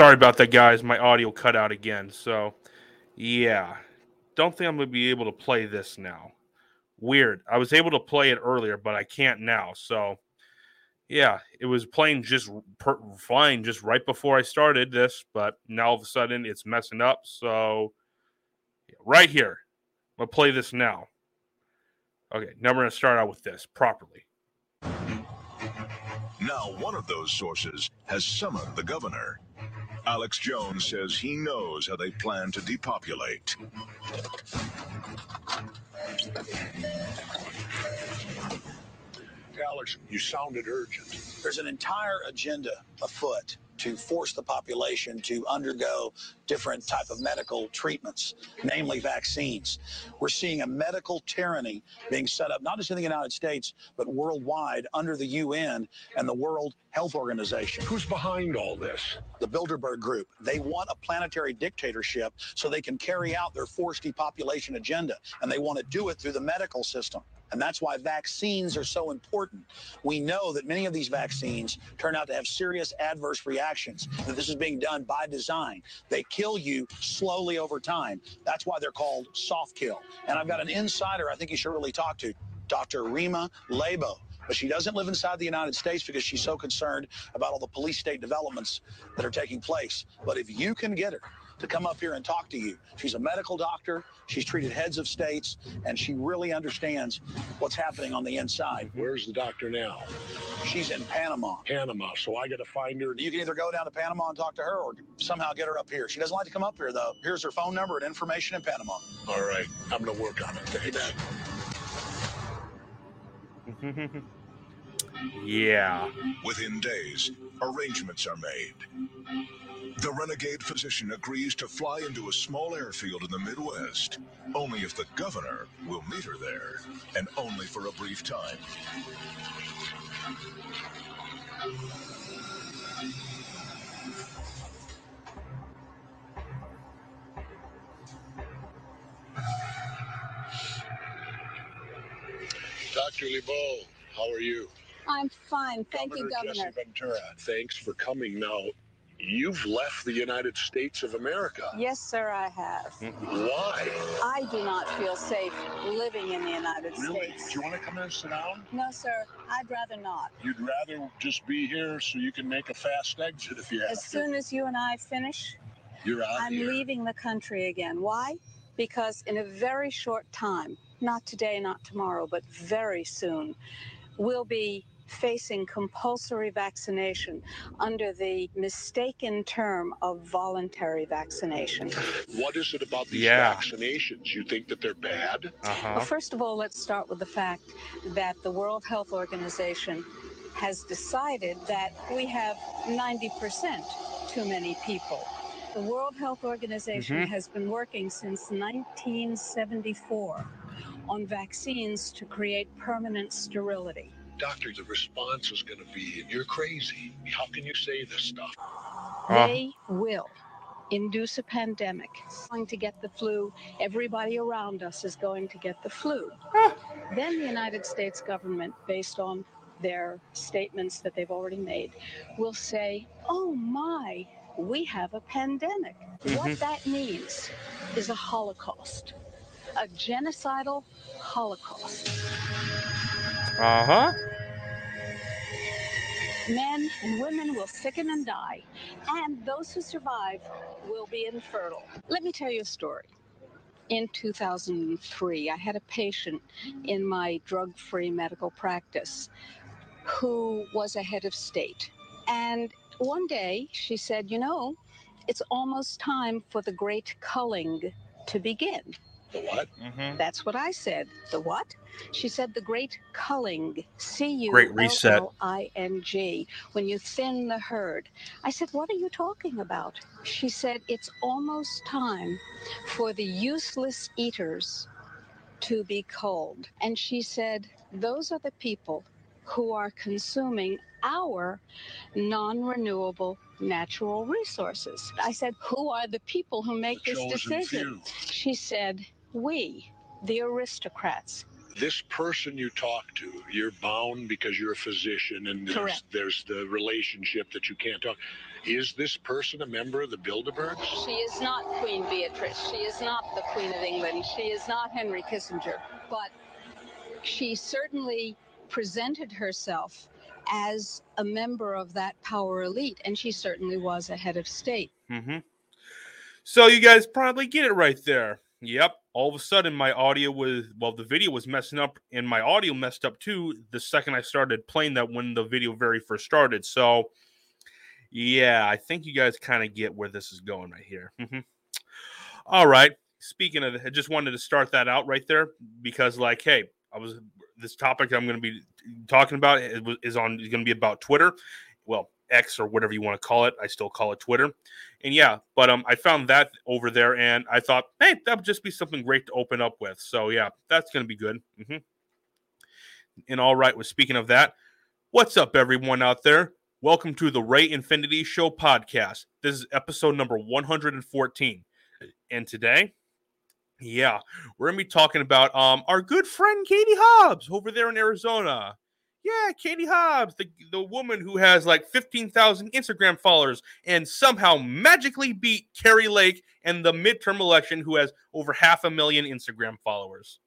Sorry about that, guys. My audio cut out again. So, yeah, don't think I'm gonna be able to play this now. Weird. I was able to play it earlier, but I can't now. So, yeah, it was playing just per- fine just right before I started this, but now all of a sudden it's messing up. So, right here, I'm gonna play this now. Okay, now we're gonna start out with this properly. Now, one of those sources has summoned the governor. Alex Jones says he knows how they plan to depopulate. Alex, you sounded urgent. There's an entire agenda afoot to force the population to undergo different type of medical treatments, namely vaccines. We're seeing a medical tyranny being set up, not just in the United States, but worldwide under the UN and the World Health Organization. Who's behind all this? The Bilderberg Group. They want a planetary dictatorship so they can carry out their forced depopulation agenda, and they want to do it through the medical system. And that's why vaccines are so important. We know that many of these vaccines turn out to have serious adverse reactions, that this is being done by design. They kill you slowly over time. That's why they're called soft kill. And I've got an insider I think you should really talk to, Dr. Rima Laibow. But she doesn't live inside the United States because she's so concerned about all the police state developments that are taking place. But if you can get her to come up here and talk to you. She's a medical doctor. She's treated heads of states, and she really understands what's happening on the inside. Mhm. Where's the doctor now? She's in Panama. Panama. So I got to find her. You can either go down to Panama and talk to her or somehow get her up here. She doesn't like to come up here, though. Here's her phone number and information in Panama. All right. I'm going to work on it. Thanks. yeah. Within days, arrangements are made. The renegade physician agrees to fly into a small airfield in the Midwest, only if the governor will meet her there, and only for a brief time. Dr. Laibow, how are you? I'm fine. Thank you, Governor Governor. Jesse Ventura, thanks for coming. Now, you've left the United States of America. Yes, sir, I have. Why? I do not feel safe living in the United States. Really? Do you want to come in and sit down? No, sir, I'd rather not. You'd rather just be here so you can make a fast exit if you have As to. soon as you and I finish, You're out I'm here. leaving the country again. Why? Because in a very short time, not today, not tomorrow, but very soon, we'll be facing compulsory vaccination under the mistaken term of voluntary vaccination. What is it about these Yeah. vaccinations? You think that they're bad? Uh Well, first of all, let's start with the fact that the World Health Organization has decided that we have 90% too many people. The World Health Organization Mhm. has been working since 1974 on vaccines to create permanent sterility. Doctor, the response is going to be, you're crazy. How can you say this stuff? They will induce a pandemic. Going to get the flu. Everybody around us is going to get the flu. then the United States government, based on their statements that they've already made, will say, oh my, we have a pandemic. What Mhm. that means is a holocaust, a genocidal holocaust. Uh huh. Men and women will sicken and die, and those who survive will be infertile. Let me tell you a story. In 2003, I had a patient in my drug free medical practice who was a head of state. And one day she said, You know, it's almost time for the great culling to begin. The what? Mm-hmm. That's what I said. The what? She said the great culling. C U Great reset. L L I N G. When you thin the herd. I said, What are you talking about? She said, It's almost time for the useless eaters to be culled. And she said, Those are the people who are consuming our non renewable natural resources. I said, Who are the people who make The this decision? few. She said, We, the aristocrats. this person you talk to, you're bound because you're a physician and there's, Correct. there's the relationship that you can't talk. Is this person a member of the Bilderbergs? She is not Queen Beatrix. She is not the Queen of England. She is not Henry Kissinger. But she certainly presented herself as a member of that power elite, and she certainly was a head of state. Mm-hmm. So you guys probably get it right there. Yep. All of a sudden, my audio was well, the video was messing up, and my audio messed up too. The second I started playing that, when the video very first started. So, yeah, I think you guys kind of get where this is going right here. Mhm. All right. Speaking of, I just wanted to start that out right there because, like, hey, I was this topic I'm going to be talking about is, is on is going to be about Twitter. Well, X or whatever you want to call it. I still call it Twitter. And yeah, but um, I found that over there, and I thought, hey, that would just be something great to open up with. So yeah, that's going to be good. Mm-hmm. And all right, with speaking of that, what's up, everyone out there? Welcome to the Ray Infinity Show podcast. This is episode number 114, and today, yeah, we're gonna be talking about um our good friend Katie Hobbs over there in Arizona. Yeah, Katie Hobbs, the, the woman who has like 15,000 Instagram followers and somehow magically beat Kari Lake in the midterm election, who has over half a million Instagram followers.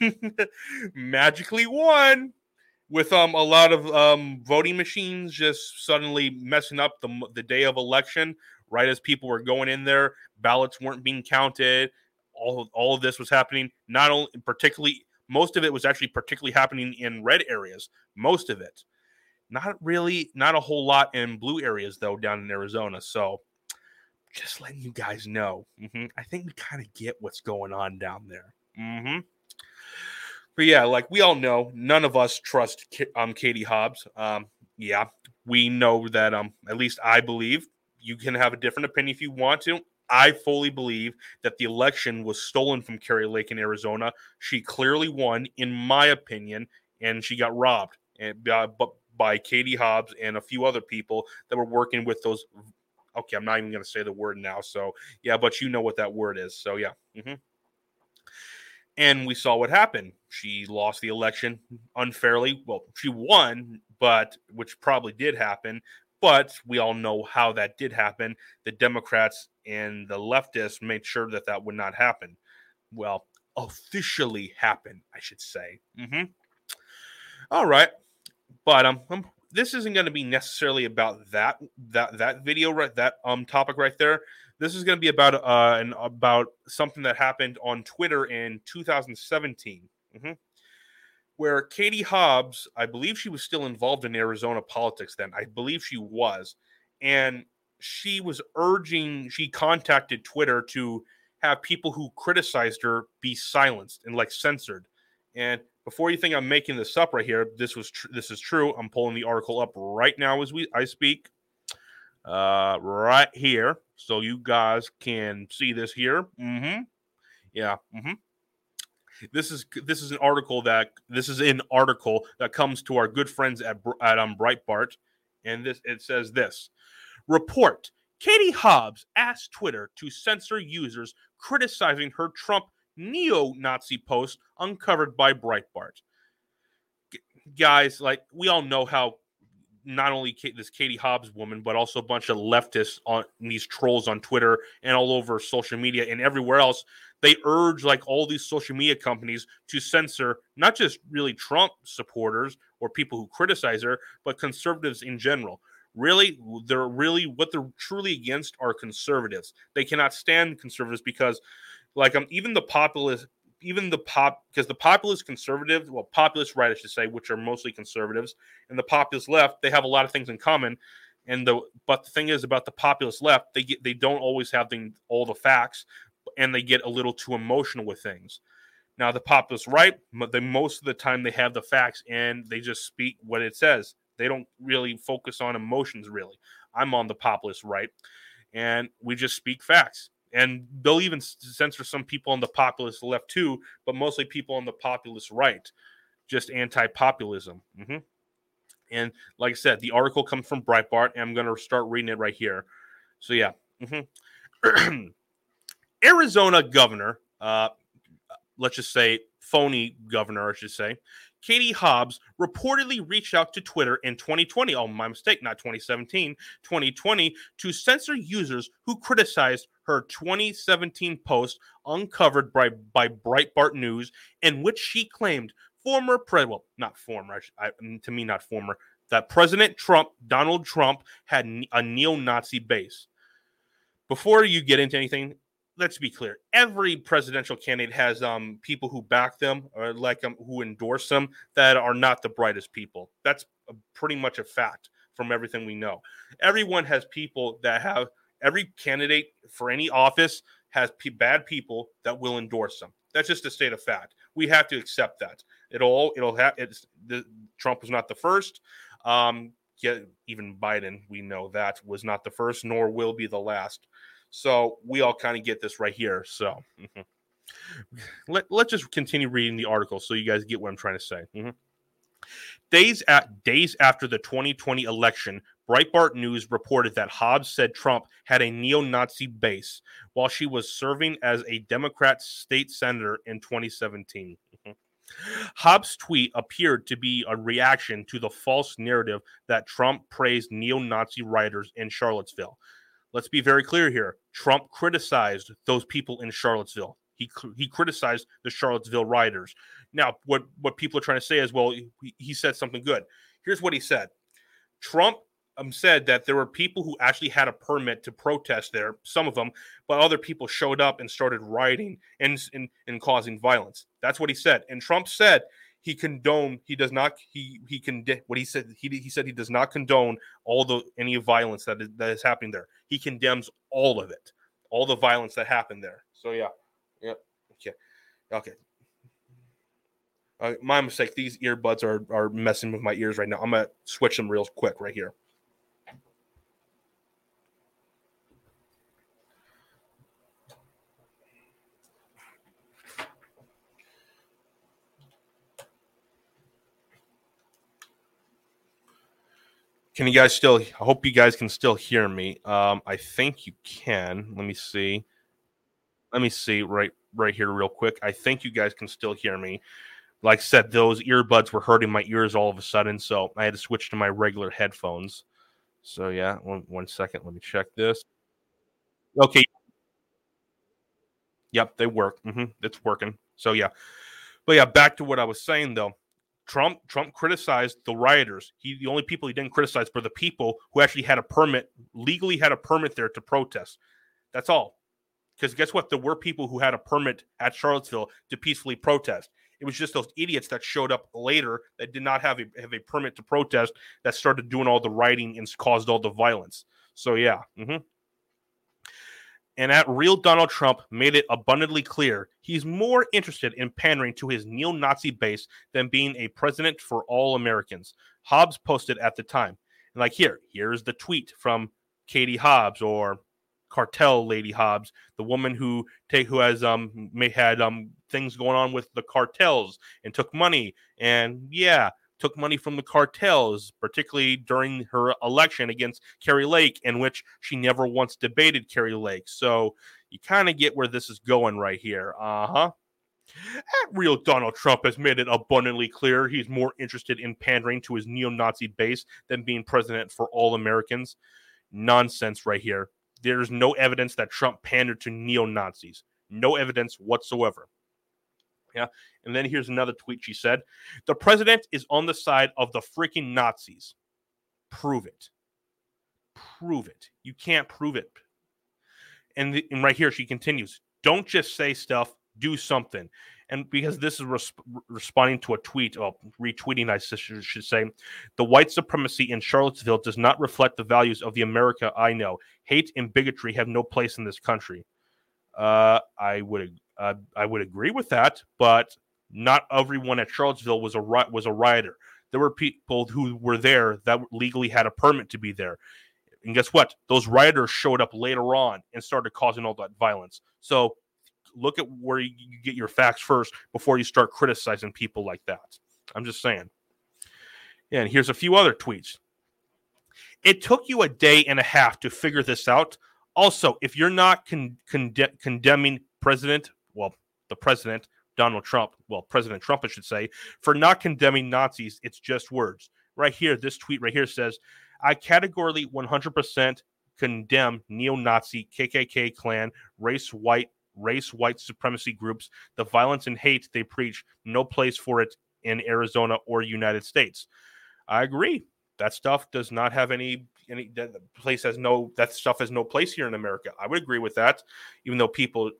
magically won with um a lot of um voting machines just suddenly messing up the, the day of election right as people were going in there ballots weren't being counted all, all of this was happening not only particularly most of it was actually particularly happening in red areas most of it. Not really not a whole lot in blue areas though down in arizona. So just letting you guys know. Mhm. i think we kind of get what's going on down there. Mm-hmm. but yeah like we all know none of us trust um katie hobbs. Um yeah we know that um at least i believe you can have a different opinion if you want to I fully believe that the election was stolen from Kari Lake in Arizona. She clearly won, in my opinion, and she got robbed and uh, by Katie Hobbs and a few other people that were working with those. Okay, I'm not even going to say the word now. So yeah, but you know what that word is. So yeah. hmm And we saw what happened. She lost the election unfairly. Well, she won, but which probably did happen. But we all know how that did happen. The Democrats and the leftists made sure that that would not happen. Well, officially happen, I should say. hmm All right, but um, um this isn't going to be necessarily about that that that video right that um topic right there. This is going to be about uh and about something that happened on Twitter in 2017. hmm where Katie Hobbs, I believe she was still involved in Arizona politics then. I believe she was. And she was urging, she contacted Twitter to have people who criticized her be silenced and like censored. And before you think I'm making this up right here, this was tr- this is true. I'm pulling the article up right now as we I speak. Uh right here. So you guys can see this here. Mm-hmm. Yeah. Mm-hmm this is this is an article that this is an article that comes to our good friends at at um, Breitbart, and this it says this report: Katie Hobbs asked Twitter to censor users criticizing her Trump neo-Nazi post uncovered by Breitbart. G- guys, like we all know how not only Ka- this Katie Hobbs woman, but also a bunch of leftists on these trolls on Twitter and all over social media and everywhere else. They urge like all these social media companies to censor not just really Trump supporters or people who criticize her, but conservatives in general. Really, they're really what they're truly against are conservatives. They cannot stand conservatives because, like, um, even the populist even the pop because the populist conservative, well, populist right, I should say, which are mostly conservatives, and the populist left, they have a lot of things in common. And the but the thing is about the populist left, they get they don't always have the, all the facts, and they get a little too emotional with things. Now the populist right, mo- they most of the time they have the facts and they just speak what it says. They don't really focus on emotions. Really, I'm on the populist right, and we just speak facts and they'll even censor some people on the populist left too, but mostly people on the populist right, just anti-populism. hmm And like I said, the article comes from Breitbart, and I'm going to start reading it right here. So yeah, hmm Arizona governor, uh, let's just say phony governor, I should say, Katie Hobbs reportedly reached out to Twitter in 2020. Oh, my mistake, not 2017, 2020, to censor users who criticized her 2017 post uncovered by, by Breitbart News, in which she claimed former president, well, not former, I, to me, not former, that President Trump, Donald Trump, had a neo Nazi base. Before you get into anything, let's be clear every presidential candidate has um, people who back them or like them who endorse them that are not the brightest people. That's a, pretty much a fact from everything we know. Everyone has people that have every candidate for any office has p- bad people that will endorse them. That's just a state of fact. We have to accept that. It'll it'll have it's the, trump was not the first. Um yeah, even biden we know that was not the first nor will be the last so we all kind of get this right here. So mm-hmm. let, let's just continue reading the article so you guys get what I'm trying to say. Mm-hmm. Days at days after the 2020 election, Breitbart News reported that Hobbs said Trump had a neo-Nazi base while she was serving as a Democrat state senator in 2017. Mm-hmm. Hobbs' tweet appeared to be a reaction to the false narrative that Trump praised neo-Nazi writers in Charlottesville let's be very clear here. Trump criticized those people in Charlottesville. He he criticized the Charlottesville rioters. Now, what what people are trying to say is, well, he, he said something good. Here's what he said. Trump um, said that there were people who actually had a permit to protest there, some of them, but other people showed up and started rioting and, and, and causing violence. That's what he said. And Trump said he condone he does not he he can what he said he, he said he does not condone all the any violence that is, that is happening there. He condemns all of it all the violence that happened there. So yeah. Yeah okay. Okay. Uh, my mistake these earbuds are are messing with my ears right now. I'm gonna switch them real quick right here Can you guys still? I hope you guys can still hear me. Um, I think you can. Let me see. Let me see right right here real quick. I think you guys can still hear me. Like I said, those earbuds were hurting my ears all of a sudden, so I had to switch to my regular headphones. So yeah, one one second. Let me check this. Okay. Yep, they work. Mm-hmm, it's working. So yeah, but yeah, back to what I was saying though. Trump Trump criticized the rioters. He the only people he didn't criticize were the people who actually had a permit, legally had a permit there to protest. That's all. Because guess what? There were people who had a permit at Charlottesville to peacefully protest. It was just those idiots that showed up later that did not have a have a permit to protest that started doing all the rioting and caused all the violence. So yeah. Mm-hmm and at real Donald Trump made it abundantly clear he's more interested in pandering to his neo Nazi base than being a president for all Americans. Hobbs posted at the time. And like here, here's the tweet from Katie Hobbs or cartel lady Hobbs, the woman who take who has um may had um things going on with the cartels and took money. And yeah, took money from the cartels, particularly during her election against Kari Lake, in which she never once debated Kari Lake. So you kind of get where this is going right here. Uh huh. At real Donald Trump has made it abundantly clear he's more interested in pandering to his neo Nazi base than being president for all Americans. Nonsense right here. There's no evidence that Trump pandered to neo Nazis. No evidence whatsoever. And then here's another tweet she said The president is on the side of the freaking Nazis. Prove it. Prove it. You can't prove it. And, the, and right here, she continues Don't just say stuff, do something. And because this is res- responding to a tweet, or retweeting, I should, should say, the white supremacy in Charlottesville does not reflect the values of the America I know. Hate and bigotry have no place in this country. Uh, I would uh, I would agree with that, but not everyone at Charlottesville was a was a rioter. There were people who were there that legally had a permit to be there. And guess what? Those rioters showed up later on and started causing all that violence. So look at where you get your facts first before you start criticizing people like that. I'm just saying. And here's a few other tweets. It took you a day and a half to figure this out. Also, if you're not con- conde- condemning President the president, Donald Trump, well, President Trump, I should say, for not condemning Nazis. It's just words. Right here, this tweet right here says, I categorically 100% condemn neo-Nazi KKK Klan, race white, race white supremacy groups, the violence and hate they preach. No place for it in Arizona or United States. I agree. That stuff does not have any any that place has no that stuff has no place here in America. I would agree with that, even though people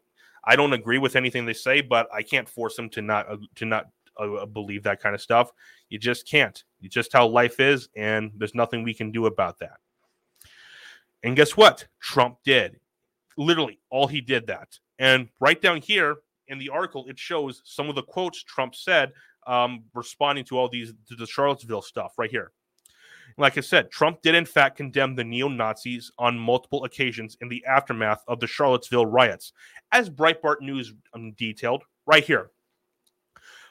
I don't agree with anything they say, but I can't force them to not uh, to not uh, believe that kind of stuff. You just can't. It's just how life is, and there's nothing we can do about that. And guess what? Trump did. Literally, all he did that. And right down here in the article, it shows some of the quotes Trump said um, responding to all these to the Charlottesville stuff right here. Like I said, Trump did in fact condemn the neo Nazis on multiple occasions in the aftermath of the Charlottesville riots, as Breitbart News um, detailed right here.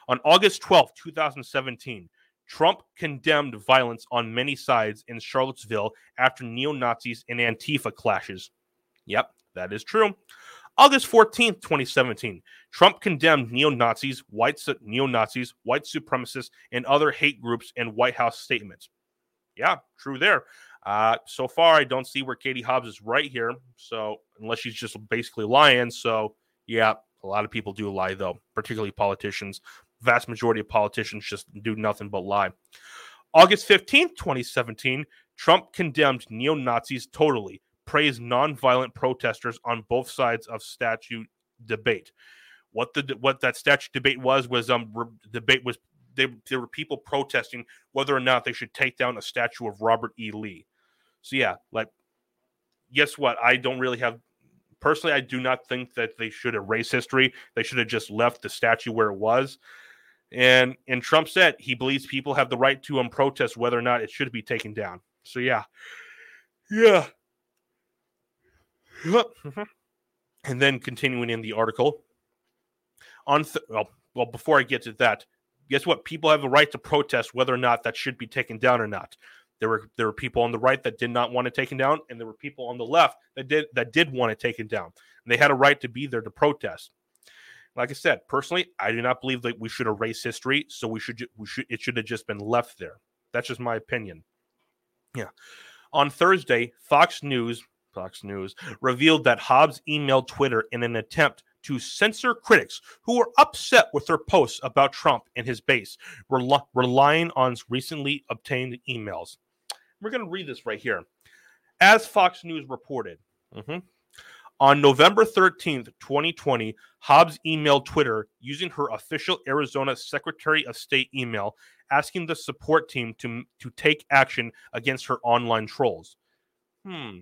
On August 12, 2017, Trump condemned violence on many sides in Charlottesville after neo Nazis and Antifa clashes. Yep, that is true. August 14, 2017, Trump condemned neo Nazis, white neo Nazis, white supremacists, and other hate groups in White House statements. Yeah, true there. Uh, so far, I don't see where Katie Hobbs is right here. So, unless she's just basically lying. So, yeah, a lot of people do lie, though, particularly politicians. Vast majority of politicians just do nothing but lie. August 15th, 2017, Trump condemned neo Nazis totally, praised nonviolent protesters on both sides of statute debate. What the what that statute debate was was um re- debate was they, there were people protesting whether or not they should take down a statue of Robert E. Lee. So yeah, like guess what? I don't really have personally. I do not think that they should erase history. They should have just left the statue where it was. And and Trump said he believes people have the right to um protest whether or not it should be taken down. So yeah, yeah. and then continuing in the article on th- well, well before I get to that, guess what? People have a right to protest whether or not that should be taken down or not. There were there were people on the right that did not want it taken down, and there were people on the left that did that did want it taken down. And they had a right to be there to protest. Like I said, personally, I do not believe that we should erase history. So we should we should it should have just been left there. That's just my opinion. Yeah. On Thursday, Fox News Fox News revealed that Hobbs emailed Twitter in an attempt to censor critics who were upset with their posts about Trump and his base, rel- relying on recently obtained emails. We're going to read this right here. As Fox News reported, mm-hmm, on November 13th, 2020, Hobbs emailed Twitter using her official Arizona Secretary of State email asking the support team to, to take action against her online trolls. Hmm.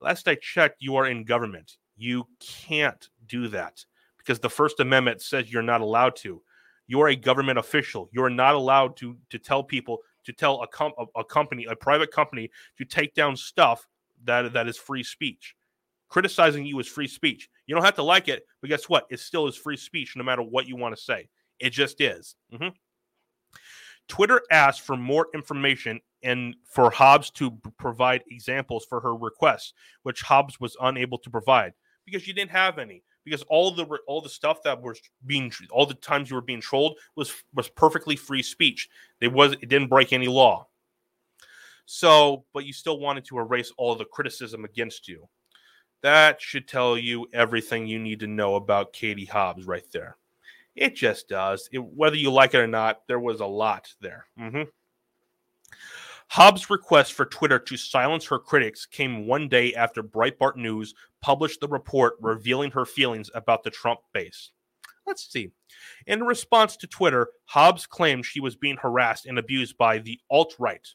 Last I checked, you are in government. You can't do that because the First Amendment says you're not allowed to. You're a government official. You're not allowed to to tell people to tell a, com- a, company, a private company, to take down stuff that that is free speech. Criticizing you is free speech. You don't have to like it, but guess what? It still is free speech, no matter what you want to say. It just is. Mm-hmm. Twitter asked for more information and for Hobbs to provide examples for her requests, which Hobbs was unable to provide because you didn't have any. Because all the all the stuff that was being all the times you were being trolled was was perfectly free speech. It was it didn't break any law. So, but you still wanted to erase all the criticism against you. That should tell you everything you need to know about Katie Hobbs right there. It just does. It, whether you like it or not, there was a lot there. Mm-hmm. Hobbs' request for Twitter to silence her critics came one day after Breitbart News published the report revealing her feelings about the Trump base. Let's see. In response to Twitter, Hobbs claimed she was being harassed and abused by the alt right.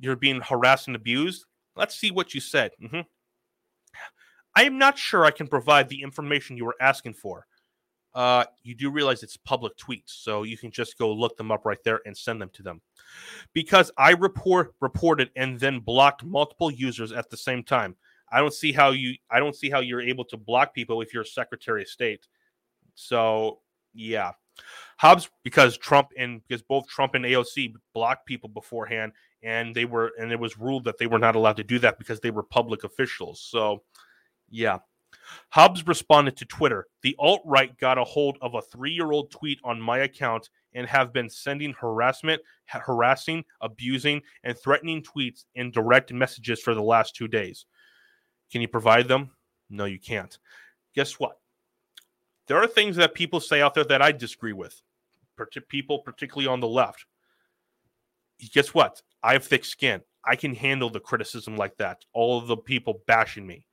You're being harassed and abused? Let's see what you said. Mm-hmm. I am not sure I can provide the information you were asking for. Uh, you do realize it's public tweets, so you can just go look them up right there and send them to them. Because I report reported and then blocked multiple users at the same time. I don't see how you I don't see how you're able to block people if you're Secretary of State. So yeah. Hobbs because Trump and because both Trump and AOC blocked people beforehand and they were and it was ruled that they were not allowed to do that because they were public officials. So yeah. Hobbs responded to Twitter. The alt right got a hold of a three year old tweet on my account and have been sending harassment, harassing, abusing, and threatening tweets and direct messages for the last two days. Can you provide them? No, you can't. Guess what? There are things that people say out there that I disagree with, people, particularly on the left. Guess what? I have thick skin. I can handle the criticism like that. All of the people bashing me.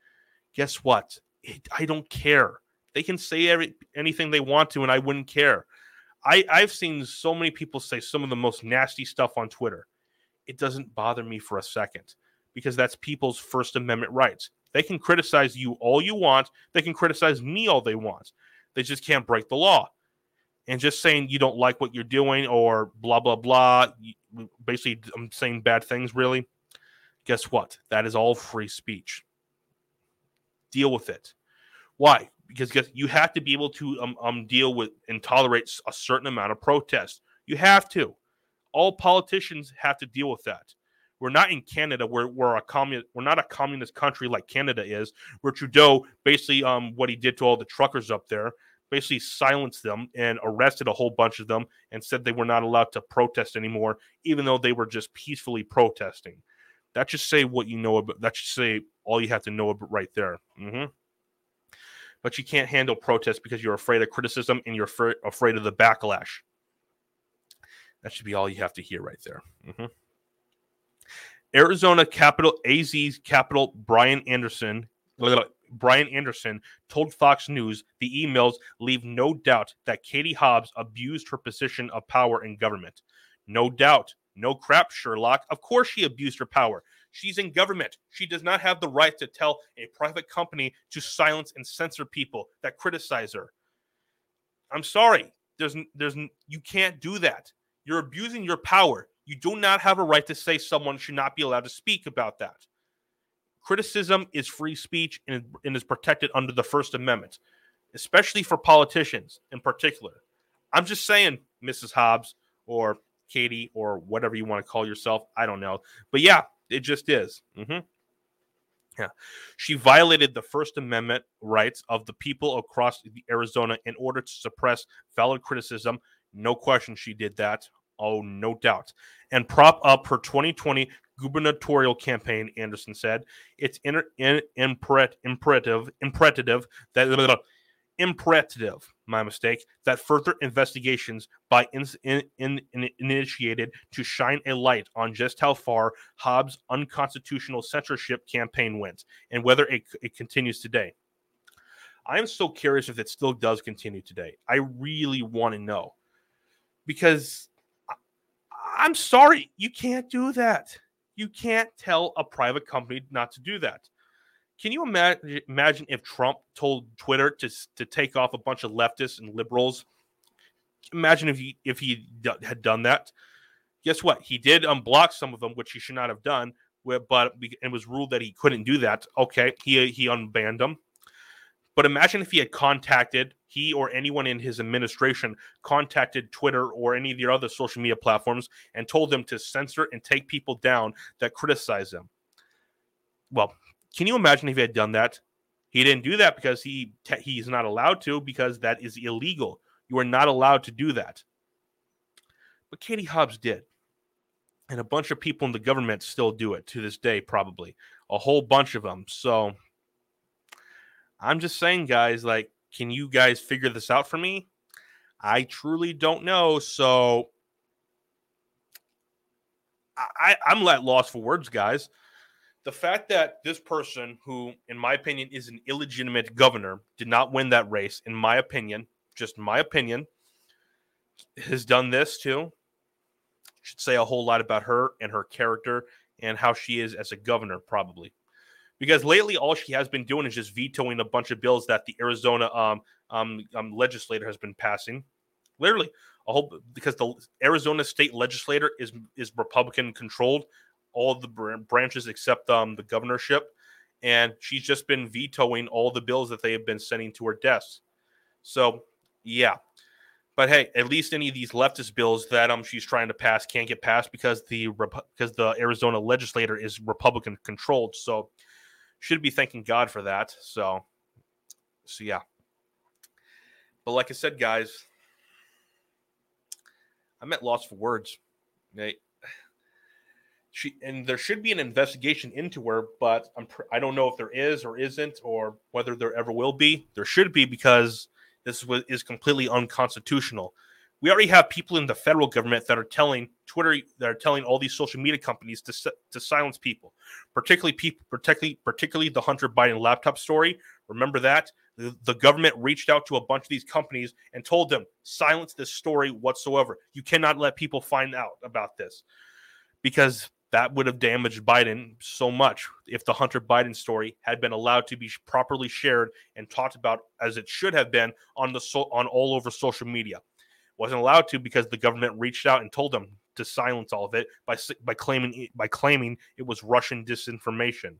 Guess what? It, I don't care. They can say every, anything they want to, and I wouldn't care. I, I've seen so many people say some of the most nasty stuff on Twitter. It doesn't bother me for a second because that's people's First Amendment rights. They can criticize you all you want. They can criticize me all they want. They just can't break the law. And just saying you don't like what you're doing or blah, blah, blah, basically, I'm saying bad things, really. Guess what? That is all free speech. Deal with it. Why? Because you have to be able to um, um, deal with and tolerate a certain amount of protest. You have to. All politicians have to deal with that. We're not in Canada where we're a communist. We're not a communist country like Canada is, where Trudeau basically um what he did to all the truckers up there, basically silenced them and arrested a whole bunch of them and said they were not allowed to protest anymore, even though they were just peacefully protesting. That just say what you know about. That should say all you have to know about right there. Mm-hmm. But you can't handle protest because you're afraid of criticism and you're afraid, afraid of the backlash. That should be all you have to hear right there. Mm-hmm. Arizona Capital AZ's Capital Brian Anderson Brian Anderson told Fox News the emails leave no doubt that Katie Hobbs abused her position of power in government. No doubt. No crap, Sherlock. Of course she abused her power. She's in government. She does not have the right to tell a private company to silence and censor people that criticize her. I'm sorry. There's there's you can't do that. You're abusing your power. You do not have a right to say someone should not be allowed to speak about that. Criticism is free speech and, and is protected under the First Amendment, especially for politicians in particular. I'm just saying, Mrs. Hobbs or Katie or whatever you want to call yourself. I don't know. But yeah, it just is. Mm-hmm. Yeah. She violated the First Amendment rights of the people across Arizona in order to suppress valid criticism. No question she did that. Oh, no doubt. And prop up her 2020 gubernatorial campaign, Anderson said. It's in, in, imperative, imperative, that imperative, my mistake, that further investigations by in, in, in, initiated to shine a light on just how far Hobbs' unconstitutional censorship campaign went and whether it, it continues today. I am so curious if it still does continue today. I really want to know because I'm sorry, you can't do that. You can't tell a private company not to do that. Can you imagine, imagine if Trump told Twitter to, to take off a bunch of leftists and liberals? Imagine if he if he d- had done that. Guess what? He did unblock some of them, which he should not have done. But it was ruled that he couldn't do that. Okay, he he unbanned them. But imagine if he had contacted he or anyone in his administration contacted Twitter or any of the other social media platforms and told them to censor and take people down that criticize them. Well, can you imagine if he had done that? He didn't do that because he he's not allowed to because that is illegal. You are not allowed to do that. But Katie Hobbs did. And a bunch of people in the government still do it to this day, probably. A whole bunch of them. So I'm just saying, guys, like, can you guys figure this out for me? I truly don't know. So I, I'm at loss for words, guys. The fact that this person, who, in my opinion, is an illegitimate governor, did not win that race, in my opinion, just my opinion, has done this too, should say a whole lot about her and her character and how she is as a governor, probably because lately all she has been doing is just vetoing a bunch of bills that the Arizona um, um, um, legislator has been passing. Literally, a whole because the Arizona state legislator is is Republican controlled, all the branches except um, the governorship, and she's just been vetoing all the bills that they have been sending to her desk. So, yeah. But hey, at least any of these leftist bills that um she's trying to pass can't get passed because the because the Arizona legislator is Republican controlled. So should be thanking God for that. So, So yeah. But like I said, guys, I'm at loss for words. She and there should be an investigation into her, but I'm I don't know if there is or isn't, or whether there ever will be. There should be because this is completely unconstitutional. We already have people in the federal government that are telling Twitter that are telling all these social media companies to to silence people, particularly people, particularly particularly the Hunter Biden laptop story. Remember that the, the government reached out to a bunch of these companies and told them silence this story whatsoever. You cannot let people find out about this because that would have damaged Biden so much if the Hunter Biden story had been allowed to be properly shared and talked about as it should have been on the so, on all over social media. Wasn't allowed to because the government reached out and told them to silence all of it by by claiming by claiming it was Russian disinformation.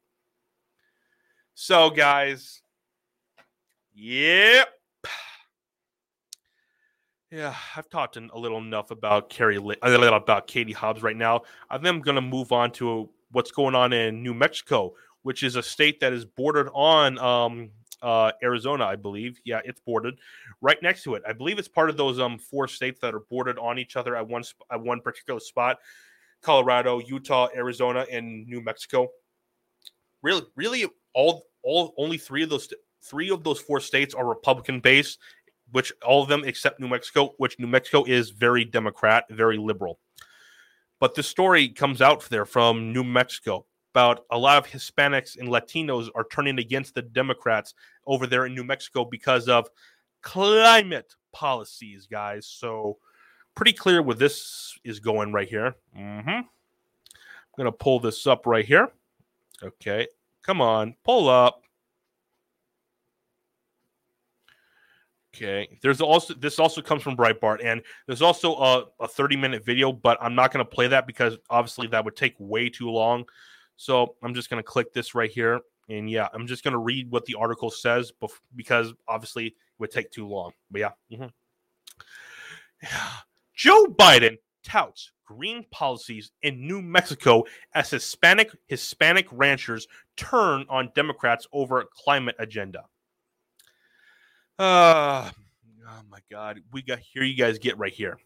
So, guys, yep. Yeah, I've talked a little enough about Kari, about Katie Hobbs right now. I think I'm going to move on to what's going on in New Mexico, which is a state that is bordered on um, uh, Arizona, I believe. Yeah, it's bordered right next to it. I believe it's part of those um four states that are bordered on each other at one at one particular spot: Colorado, Utah, Arizona, and New Mexico. Really, really, all all only three of those three of those four states are Republican based, which all of them except New Mexico, which New Mexico is very Democrat, very liberal. But the story comes out there from New Mexico about a lot of Hispanics and Latinos are turning against the Democrats over there in New Mexico because of climate policies, guys. So, pretty clear where this is going right here. Mm-hmm. I'm to pull this up right here. Okay. Come on, pull up. Okay. There's also this also comes from Breitbart, and there's also a, a 30 minute video, but I'm not going to play that because obviously that would take way too long. So I'm just going to click this right here, and yeah, I'm just going to read what the article says bef- because obviously it would take too long. But yeah. Mm-hmm. Joe Biden touts green policies in New Mexico as Hispanic Hispanic ranchers turn on Democrats over climate agenda. Uh, oh my God. We got here. You guys get right here.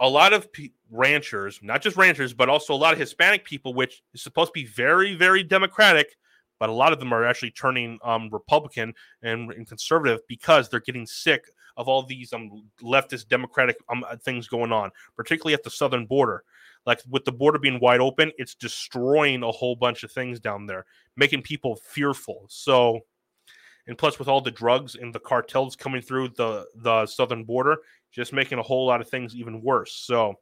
A lot of pe- ranchers, not just ranchers, but also a lot of Hispanic people, which is supposed to be very, very democratic, but a lot of them are actually turning um, Republican and, and conservative because they're getting sick of all these um, leftist democratic um, things going on, particularly at the southern border. Like with the border being wide open, it's destroying a whole bunch of things down there, making people fearful. So and plus with all the drugs and the cartels coming through the the southern border just making a whole lot of things even worse. So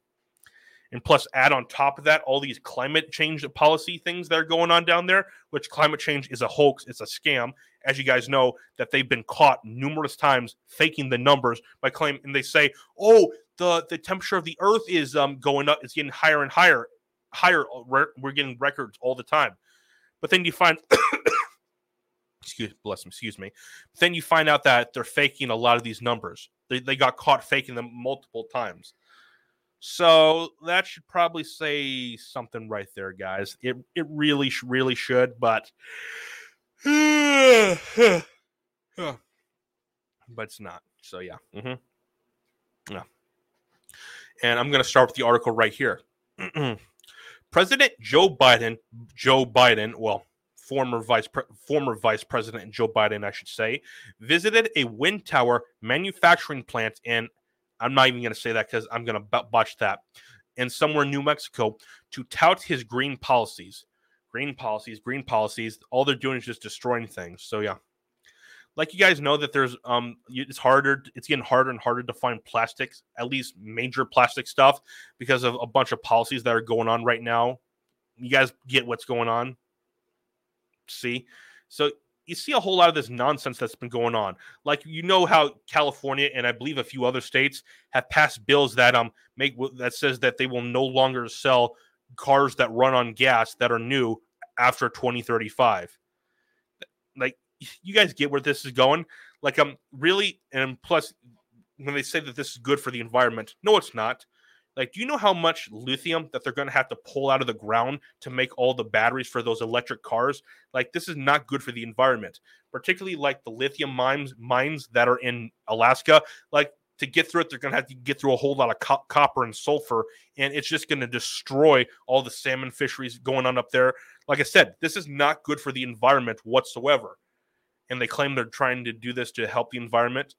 and plus add on top of that all these climate change policy things that are going on down there which climate change is a hoax it's a scam. As you guys know that they've been caught numerous times faking the numbers by claiming and they say oh the the temperature of the earth is um going up it's getting higher and higher higher we're getting records all the time. But then you find excuse bless them, excuse me. Then you find out that they're faking a lot of these numbers. They, they got caught faking them multiple times. So that should probably say something right there, guys. It it really really should, but but it's not. So yeah. Mm-hmm. Yeah. And I'm going to start with the article right here. President Joe Biden, Joe Biden, well, former vice pre- former vice president Joe Biden, I should say, visited a wind tower manufacturing plant in. I'm not even going to say that because I'm going to botch that. In somewhere in New Mexico to tout his green policies, green policies, green policies. All they're doing is just destroying things. So yeah, like you guys know that there's um it's harder it's getting harder and harder to find plastics at least major plastic stuff because of a bunch of policies that are going on right now you guys get what's going on see. So you see a whole lot of this nonsense that's been going on. Like you know how California and I believe a few other states have passed bills that um make that says that they will no longer sell cars that run on gas that are new after 2035. Like you guys get where this is going? Like um really and plus when they say that this is good for the environment, no it's not. Like, do you know how much lithium that they're going to have to pull out of the ground to make all the batteries for those electric cars? Like, this is not good for the environment, particularly like the lithium mines mines that are in Alaska. Like, to get through it, they're going to have to get through a whole lot of co- copper and sulfur, and it's just going to destroy all the salmon fisheries going on up there. Like I said, this is not good for the environment whatsoever. And they claim they're trying to do this to help the environment.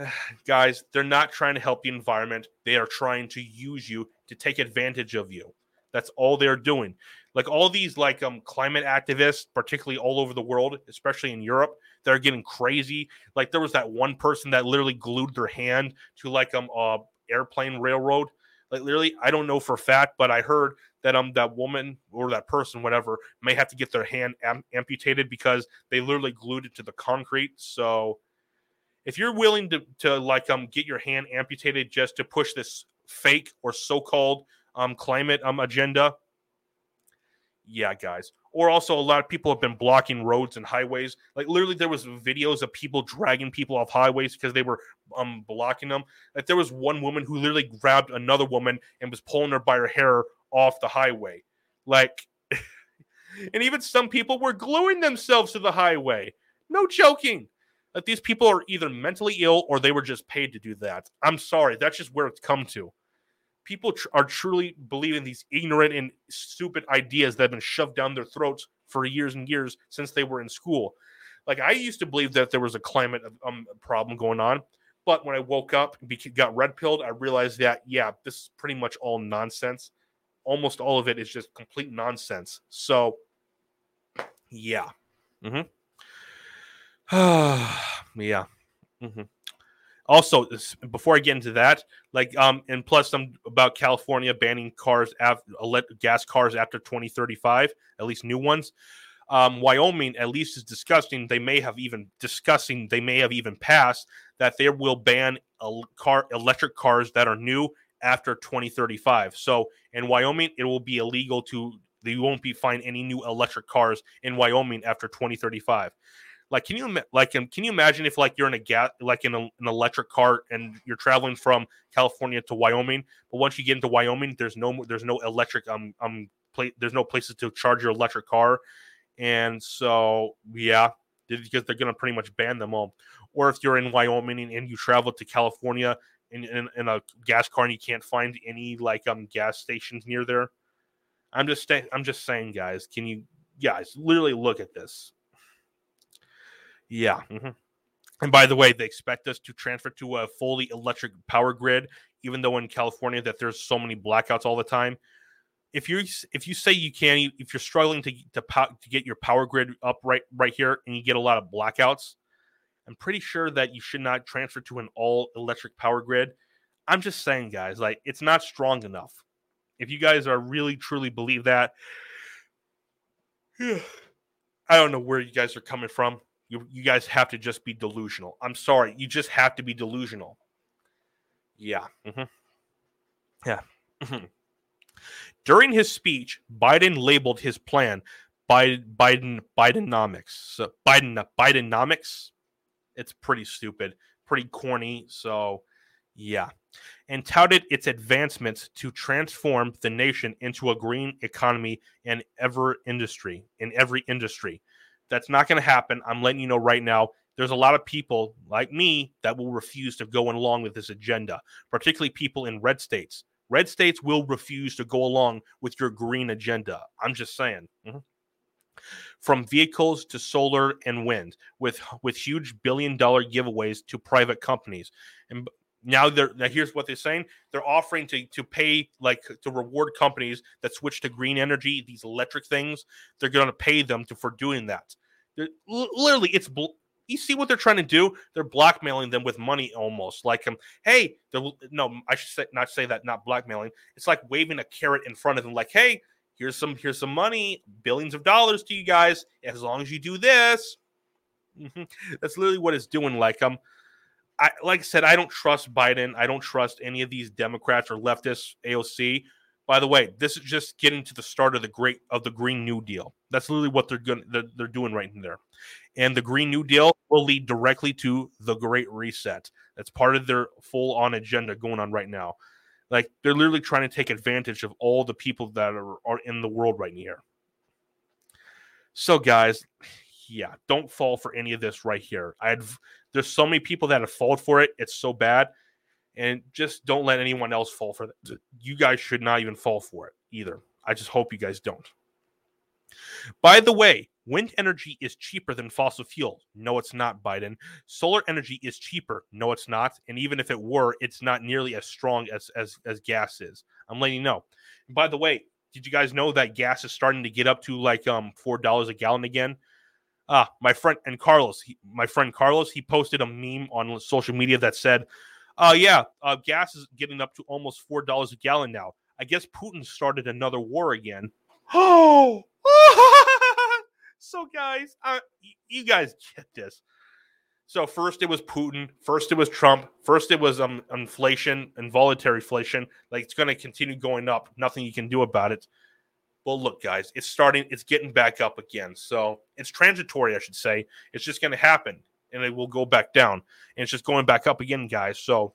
guys, they're not trying to help the environment. They are trying to use you to take advantage of you. That's all they're doing. Like all these like um climate activists, particularly all over the world, especially in Europe, they're getting crazy. Like there was that one person that literally glued their hand to like um uh airplane railroad. Like literally, I don't know for fact, but I heard that um that woman or that person, whatever, may have to get their hand am- amputated because they literally glued it to the concrete. So if you're willing to to like um get your hand amputated just to push this fake or so-called um climate um agenda, yeah, guys. Or also a lot of people have been blocking roads and highways. Like literally, there was videos of people dragging people off highways because they were um blocking them. Like there was one woman who literally grabbed another woman and was pulling her by her hair off the highway. Like, and even some people were gluing themselves to the highway. No joking that these people are either mentally ill or they were just paid to do that. I'm sorry, that's just where it's come to. People tr- are truly believing these ignorant and stupid ideas that have been shoved down their throats for years and years since they were in school. Like I used to believe that there was a climate um, problem going on, but when I woke up and got red pilled, I realized that yeah, this is pretty much all nonsense. Almost all of it is just complete nonsense. So, yeah. Mm-hmm. yeah. Mm-hmm. Also, before I get into that, like, um, and plus, some about California banning cars, after, gas cars after 2035, at least new ones. Um, Wyoming, at least, is discussing. They may have even discussing. They may have even passed that they will ban a car electric cars that are new after 2035. So in Wyoming, it will be illegal to. You won't be find any new electric cars in Wyoming after 2035. Like, can you like um, can you imagine if like you're in a gas like in a, an electric car and you're traveling from California to Wyoming, but once you get into Wyoming, there's no there's no electric um um plate there's no places to charge your electric car, and so yeah, because they're gonna pretty much ban them all. Or if you're in Wyoming and you travel to California in, in, in a gas car and you can't find any like um gas stations near there, I'm just saying I'm just saying, guys, can you guys literally look at this? Yeah. Mm-hmm. And by the way, they expect us to transfer to a fully electric power grid, even though in California that there's so many blackouts all the time. If you if you say you can't, if you're struggling to to, to get your power grid up right right here, and you get a lot of blackouts, I'm pretty sure that you should not transfer to an all electric power grid. I'm just saying, guys, like it's not strong enough. If you guys are really truly believe that, I don't know where you guys are coming from. You, you guys have to just be delusional. I'm sorry. You just have to be delusional. Yeah. Mm-hmm. Yeah. Mm-hmm. During his speech, Biden labeled his plan Biden Biden Bidenomics. So Biden Bidenomics. It's pretty stupid, pretty corny. So, yeah, and touted its advancements to transform the nation into a green economy in every industry. In every industry, that's not going to happen. I'm letting you know right now. There's a lot of people like me that will refuse to go along with this agenda, particularly people in red states. Red states will refuse to go along with your green agenda. I'm just saying. Mm-hmm. From vehicles to solar and wind, with with huge billion dollar giveaways to private companies, and now they're now here's what they're saying. They're offering to to pay like to reward companies that switch to green energy these electric things. They're going to pay them to for doing that. They're, literally it's bl- you see what they're trying to do? They're blackmailing them with money almost. Like um hey no i should say not say that not blackmailing. It's like waving a carrot in front of them like hey here's some here's some money billions of dollars to you guys. As long as you do this. Mm-hmm. that's literally what it's doing like um I, like I said, I don't trust Biden. I don't trust any of these Democrats or leftists, AOC. By the way, this is just getting to the start of the great of the Green New Deal. That's literally what they're going they're, they're doing right in there. And the Green New Deal will lead directly to the Great Reset. That's part of their full on agenda going on right now. Like they're literally trying to take advantage of all the people that are, are in the world right here. So, guys, yeah, don't fall for any of this right here. I had there's so many people that have fallen for it. It's so bad. And just don't let anyone else fall for that. You guys should not even fall for it either. I just hope you guys don't. By the way, wind energy is cheaper than fossil fuel. No, it's not, Biden. Solar energy is cheaper. No, it's not. And even if it were, it's not nearly as strong as as, as gas is. I'm letting you know. By the way, did you guys know that gas is starting to get up to like um four dollars a gallon again? Ah, my friend and Carlos, he, my friend Carlos, he posted a meme on social media that said, "Uh, yeah, uh, gas is getting up to almost four dollars a gallon now. I guess Putin started another war again." Oh, so guys, uh, you guys get this. So first it was Putin, first it was Trump, first it was um inflation, involuntary inflation. Like it's going to continue going up. Nothing you can do about it. Well, look, guys, it's starting. It's getting back up again. So it's transitory, I should say. It's just going to happen, and it will go back down, and it's just going back up again, guys. So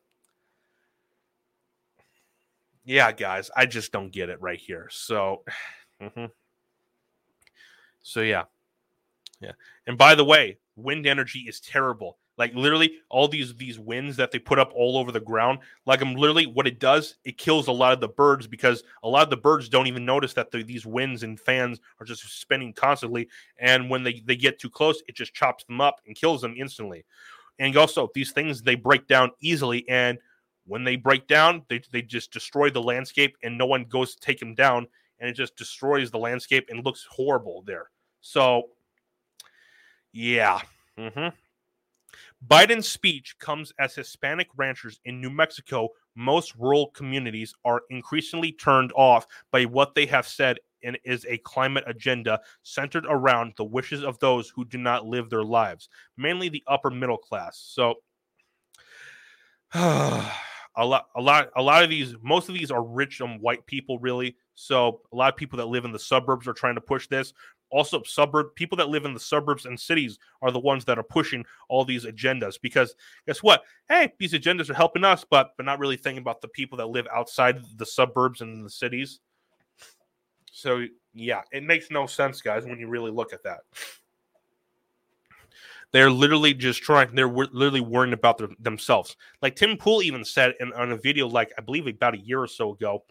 yeah, guys, I just don't get it right here. So. Mm-hmm. So yeah, yeah. And by the way, wind energy is terrible. Like literally, all these these winds that they put up all over the ground. Like I'm literally, what it does, it kills a lot of the birds because a lot of the birds don't even notice that the, these winds and fans are just spinning constantly. And when they they get too close, it just chops them up and kills them instantly. And also, these things they break down easily, and when they break down, they they just destroy the landscape, and no one goes to take them down and it just destroys the landscape and looks horrible there. So, yeah. Mm-hmm. Biden's speech comes as Hispanic ranchers in New Mexico, most rural communities, are increasingly turned off by what they have said and is a climate agenda centered around the wishes of those who do not live their lives, mainly the upper middle class. So, a lot, a lot, a lot of these, most of these are rich and white people, really. So a lot of people that live in the suburbs are trying to push this. Also, suburb people that live in the suburbs and cities are the ones that are pushing all these agendas because guess what? Hey, these agendas are helping us, but but not really thinking about the people that live outside the suburbs and the cities. So yeah, it makes no sense, guys, when you really look at that. They're literally just trying. They're literally worrying about their, themselves. Like Tim Pool even said in, on a video, like I believe about a year or so ago,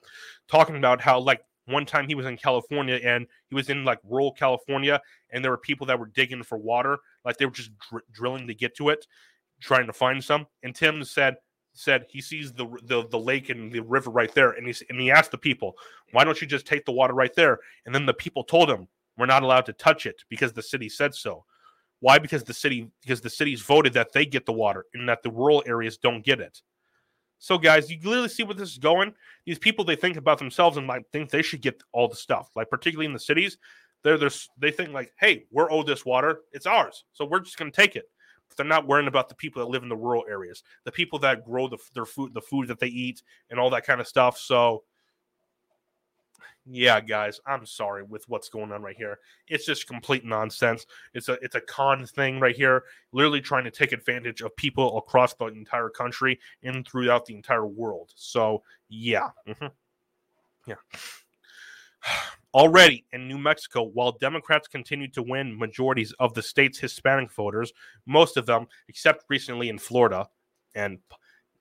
talking about how like one time he was in California and he was in like rural California and there were people that were digging for water, like they were just dr- drilling to get to it, trying to find some. And Tim said said he sees the, the the lake and the river right there, and he and he asked the people, "Why don't you just take the water right there?" And then the people told him, "We're not allowed to touch it because the city said so." Why? Because the city because the cities voted that they get the water and that the rural areas don't get it. So, guys, you clearly see where this is going. These people they think about themselves and like think they should get all the stuff. Like particularly in the cities, they're, they're they think like, hey, we're owed this water, it's ours, so we're just going to take it. But they're not worrying about the people that live in the rural areas, the people that grow the, their food, the food that they eat, and all that kind of stuff. So yeah, guys, I'm sorry with what's going on right here. It's just complete nonsense. It's a it's a con thing right here, literally trying to take advantage of people across the entire country and throughout the entire world. So yeah, mm-hmm. yeah. Already in New Mexico, while Democrats continue to win majorities of the state's Hispanic voters, most of them, except recently in Florida and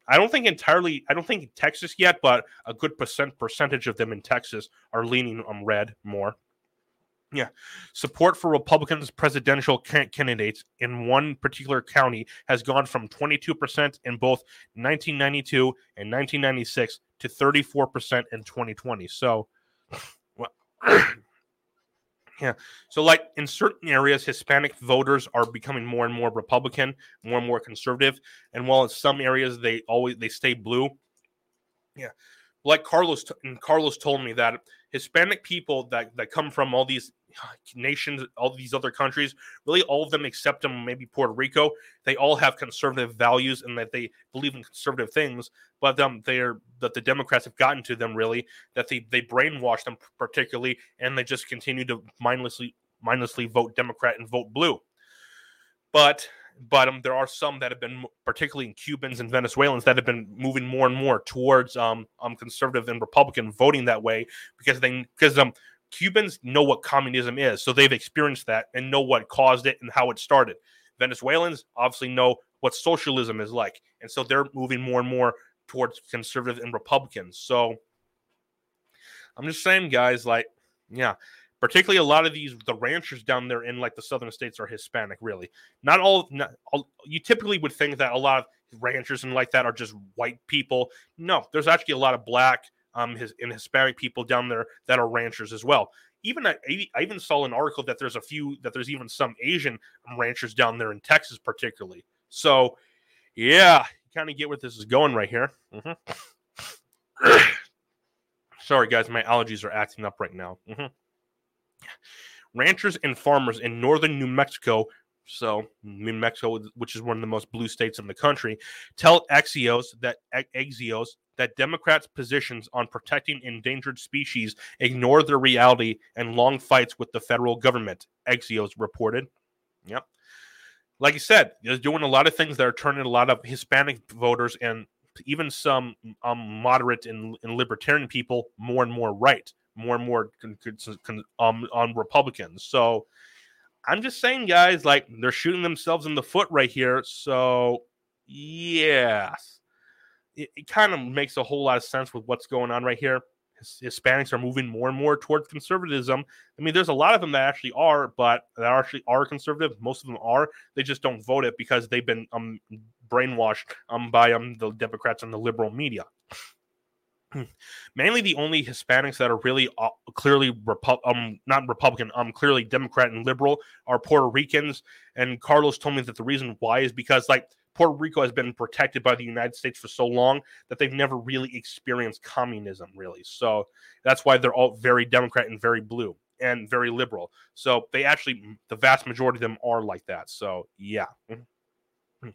I don't think entirely. I don't think Texas yet, but a good percent percentage of them in Texas are leaning on red more. Yeah, support for Republicans' presidential candidates in one particular county has gone from 22% in both 1992 and 1996 to 34% in 2020. So, well, Yeah. So, like in certain areas, Hispanic voters are becoming more and more Republican, more and more conservative, and while in some areas they always they stay blue. Yeah, like Carlos and Carlos told me that Hispanic people that that come from all these nations, all these other countries, really all of them except them, maybe Puerto Rico, they all have conservative values and that they believe in conservative things. But um, they're that the Democrats have gotten to them really that they they brainwash them particularly, and they just continue to mindlessly mindlessly vote Democrat and vote blue. but but um, there are some that have been, particularly in Cubans and Venezuelans, that have been moving more and more towards um, um conservative and Republican voting that way because they because um Cubans know what communism is, so they've experienced that and know what caused it and how it started. Venezuelans obviously know what socialism is like, and so they're moving more and more towards conservative and Republicans. So I'm just saying, guys, like, yeah, particularly a lot of these the ranchers down there in like the southern states are Hispanic. Really, not all. Not all you typically would think that a lot of ranchers and like that are just white people. No, there's actually a lot of black um his and Hispanic people down there that are ranchers as well. Even I, I even saw an article that there's a few that there's even some Asian ranchers down there in Texas, particularly. So, yeah, you kind of get where this is going right here. Mm-hmm. Sorry, guys, my allergies are acting up right now. Mm-hmm. Ranchers and farmers in northern New Mexico, so New Mexico, which is one of the most blue states in the country, tell Axios that Axios that Democrats' positions on protecting endangered species ignore the reality and long fights with the federal government. Axios reported. Yep. Like I said, they're doing a lot of things that are turning a lot of Hispanic voters and even some um, moderate and, and libertarian people more and more right more and more con- con- um, on Republicans. So I'm just saying, guys, like they're shooting themselves in the foot right here. So yes, it, it kind of makes a whole lot of sense with what's going on right here. Hispanics are moving more and more towards conservatism. I mean, there's a lot of them that actually are, but that actually are conservative. Most of them are. They just don't vote it because they've been um, brainwashed um, by um, the Democrats and the liberal media. mainly the only Hispanics that are really uh, clearly Repu- um not Republican, um clearly Democrat and liberal are Puerto Ricans. And Carlos told me that the reason why is because like Puerto Rico has been protected by the United States for so long that they've never really experienced communism, really. So that's why they're all very Democrat and very blue and very liberal. So they actually, the vast majority of them are like that. So yeah. Mm-hmm.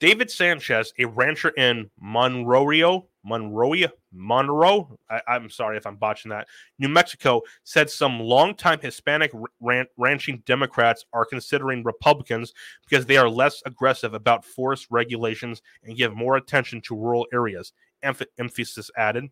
David Sanchez, a rancher in Monroe, Monroe, Monroe. I, am sorry if I'm botching that. New Mexico said some longtime Hispanic ran, ranching Democrats are considering Republicans because they are less aggressive about forest regulations and give more attention to rural areas. Emph- emphasis added.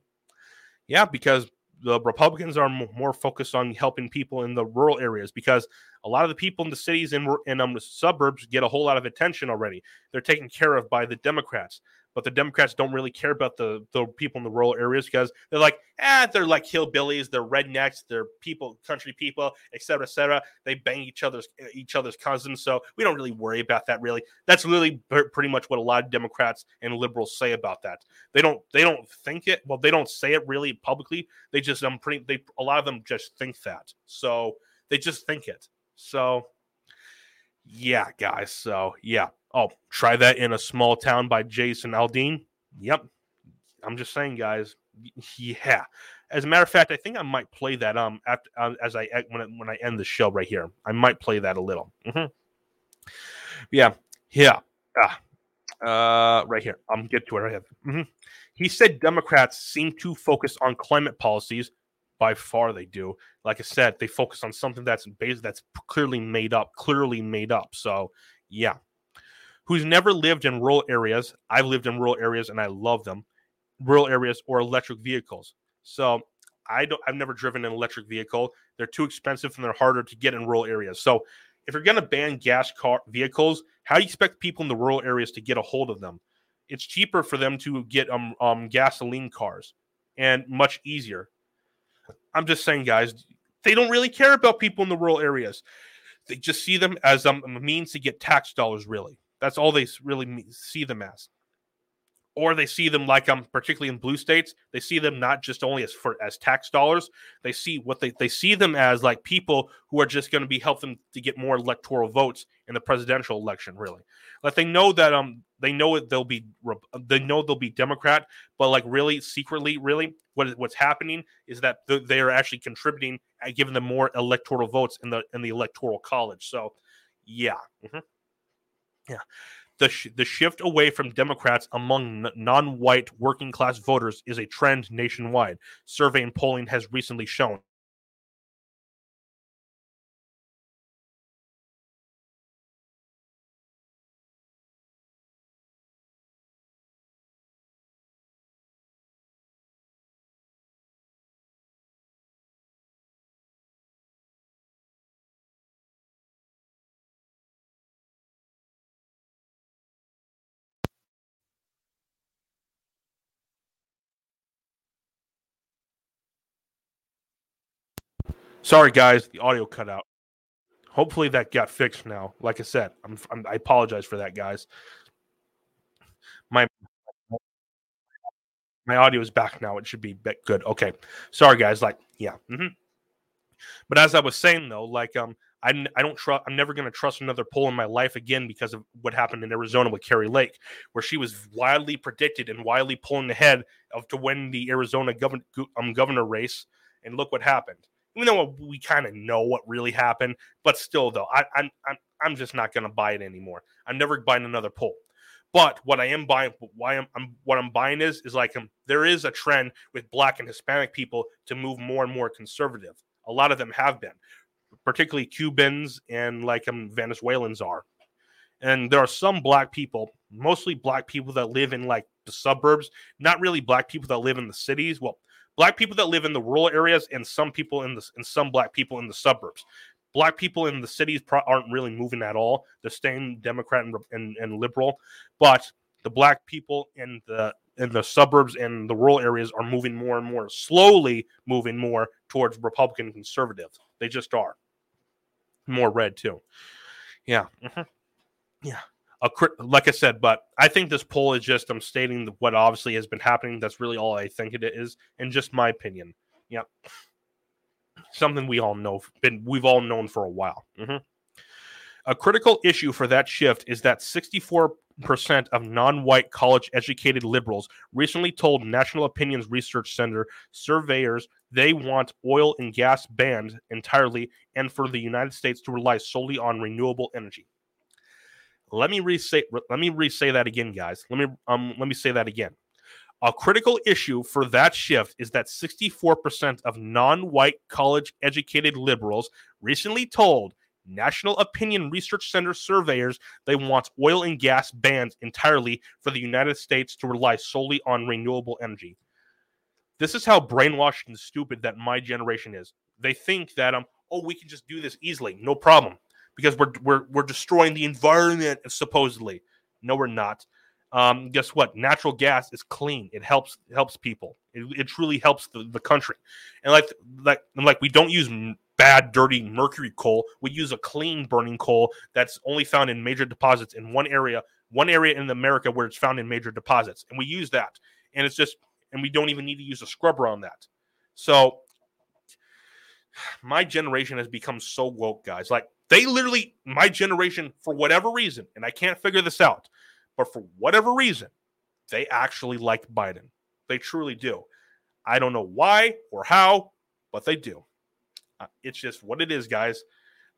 Yeah, because the Republicans are more focused on helping people in the rural areas because a lot of the people in the cities and in um, the suburbs get a whole lot of attention already. They're taken care of by the Democrats but the Democrats don't really care about the, the people in the rural areas because they're like, ah, eh, they're like hillbillies, they're rednecks, they're people, country people, etc., etc. They bang each other's each other's cousins, so we don't really worry about that. Really, that's really pretty much what a lot of Democrats and liberals say about that. They don't they don't think it. Well, they don't say it really publicly. They just um, pretty. They a lot of them just think that. So they just think it. So yeah, guys. So yeah, Oh, try that in a small town by Jason Aldean. Yep. I'm just saying, guys. Yeah. As a matter of fact, I think I might play that um after uh, as I when I, when I end the show right here. I might play that a little. Mm-hmm. Yeah. Yeah. Ah. Uh, right here. I'm get to it right here. Mm-hmm. He said Democrats seem to focus on climate policies. By far, they do. Like I said, they focus on something that's based that's clearly made up, clearly made up. So, yeah, who's never lived in rural areas. I've lived in rural areas and I love them. Rural areas or electric vehicles. So I don't I've never driven an electric vehicle. They're too expensive and they're harder to get in rural areas. So if you're going to ban gas car vehicles, how do you expect people in the rural areas to get a hold of them? It's cheaper for them to get um, um gasoline cars and much easier. I'm just saying, guys, they don't really care about people in the rural areas. They just see them as um, a means to get tax dollars, really. That's all they really see them as. Or they see them like um, particularly in blue states, they see them not just only as for as tax dollars. They see what they they see them as like people who are just going to be helping to get more electoral votes in the presidential election. Really, like they know that um they know it they'll be they know they'll be Democrat, but like really secretly, really what what's happening is that they are actually contributing and giving them more electoral votes in the in the electoral college. So, yeah. Mm-hmm. Yeah. The, sh- the shift away from Democrats among n- non white working class voters is a trend nationwide, survey and polling has recently shown. Sorry, guys, the audio cut out. Hopefully that got fixed now. Like I said, I'm, I'm I apologize for that, guys. My my audio is back now. It should be good. Okay, sorry, guys. Like, yeah. Mm-hmm. But as I was saying though, like um, I, I don't trust. I'm never going to trust another poll in my life again because of what happened in Arizona with Kari Lake, where she was wildly predicted and wildly pulling ahead of to win the Arizona um, governor race. And look what happened. Even though we kind of know what really happened, but still, though, I, I'm I'm I'm just not going to buy it anymore. I'm never buying another poll. But what I am buying, why I'm, I'm what I'm buying is is like um, there is a trend with Black and Hispanic people to move more and more conservative. A lot of them have been particularly Cubans and like um, Venezuelans are. And there are some black people, mostly black people that live in like the suburbs, not really black people that live in the cities. Well, black people that live in the rural areas and some people in the and some black people in the suburbs. Black people in the cities pro- aren't really moving at all. They're staying Democrat and, and, and liberal, but the black people in the in the suburbs and the rural areas are moving more and more slowly moving more towards republican conservative they just are more red too. Yeah. Mm-hmm. Yeah. A, like I said, but I think this poll is just I'm stating what obviously has been happening. That's really all I think it is, and just my opinion. Yeah, something we all know, been we've all known for a while. Mm-hmm. A critical issue for that shift is that 64% of non white college educated liberals recently told National Opinions Research Center surveyors they want oil and gas banned entirely and for the United States to rely solely on renewable energy. Let me re-say let me re-say that again, guys. Let me um let me say that again. A critical issue for that shift is that 64% of non-white college educated liberals recently told National Opinion Research Center surveyors they want oil and gas banned entirely for the United States to rely solely on renewable energy. This is how brainwashed and stupid that my generation is. They think that um, oh, we can just do this easily, no problem, because we're we're we're destroying the environment supposedly. No, we're not. Um, guess what? Natural gas is clean. It helps helps people. It, it truly helps the, the country. And like like and like we don't use bad, dirty mercury coal. We use a clean burning coal that's only found in major deposits in one area, one area in America where it's found in major deposits, and we use that. And it's just and we don't even need to use a scrubber on that. So my generation has become so woke, guys. Like they literally, my generation, for whatever reason, and I can't figure this out, but for whatever reason, they actually like Biden. They truly do. I don't know why or how, but they do. Uh, it's just what it is, guys.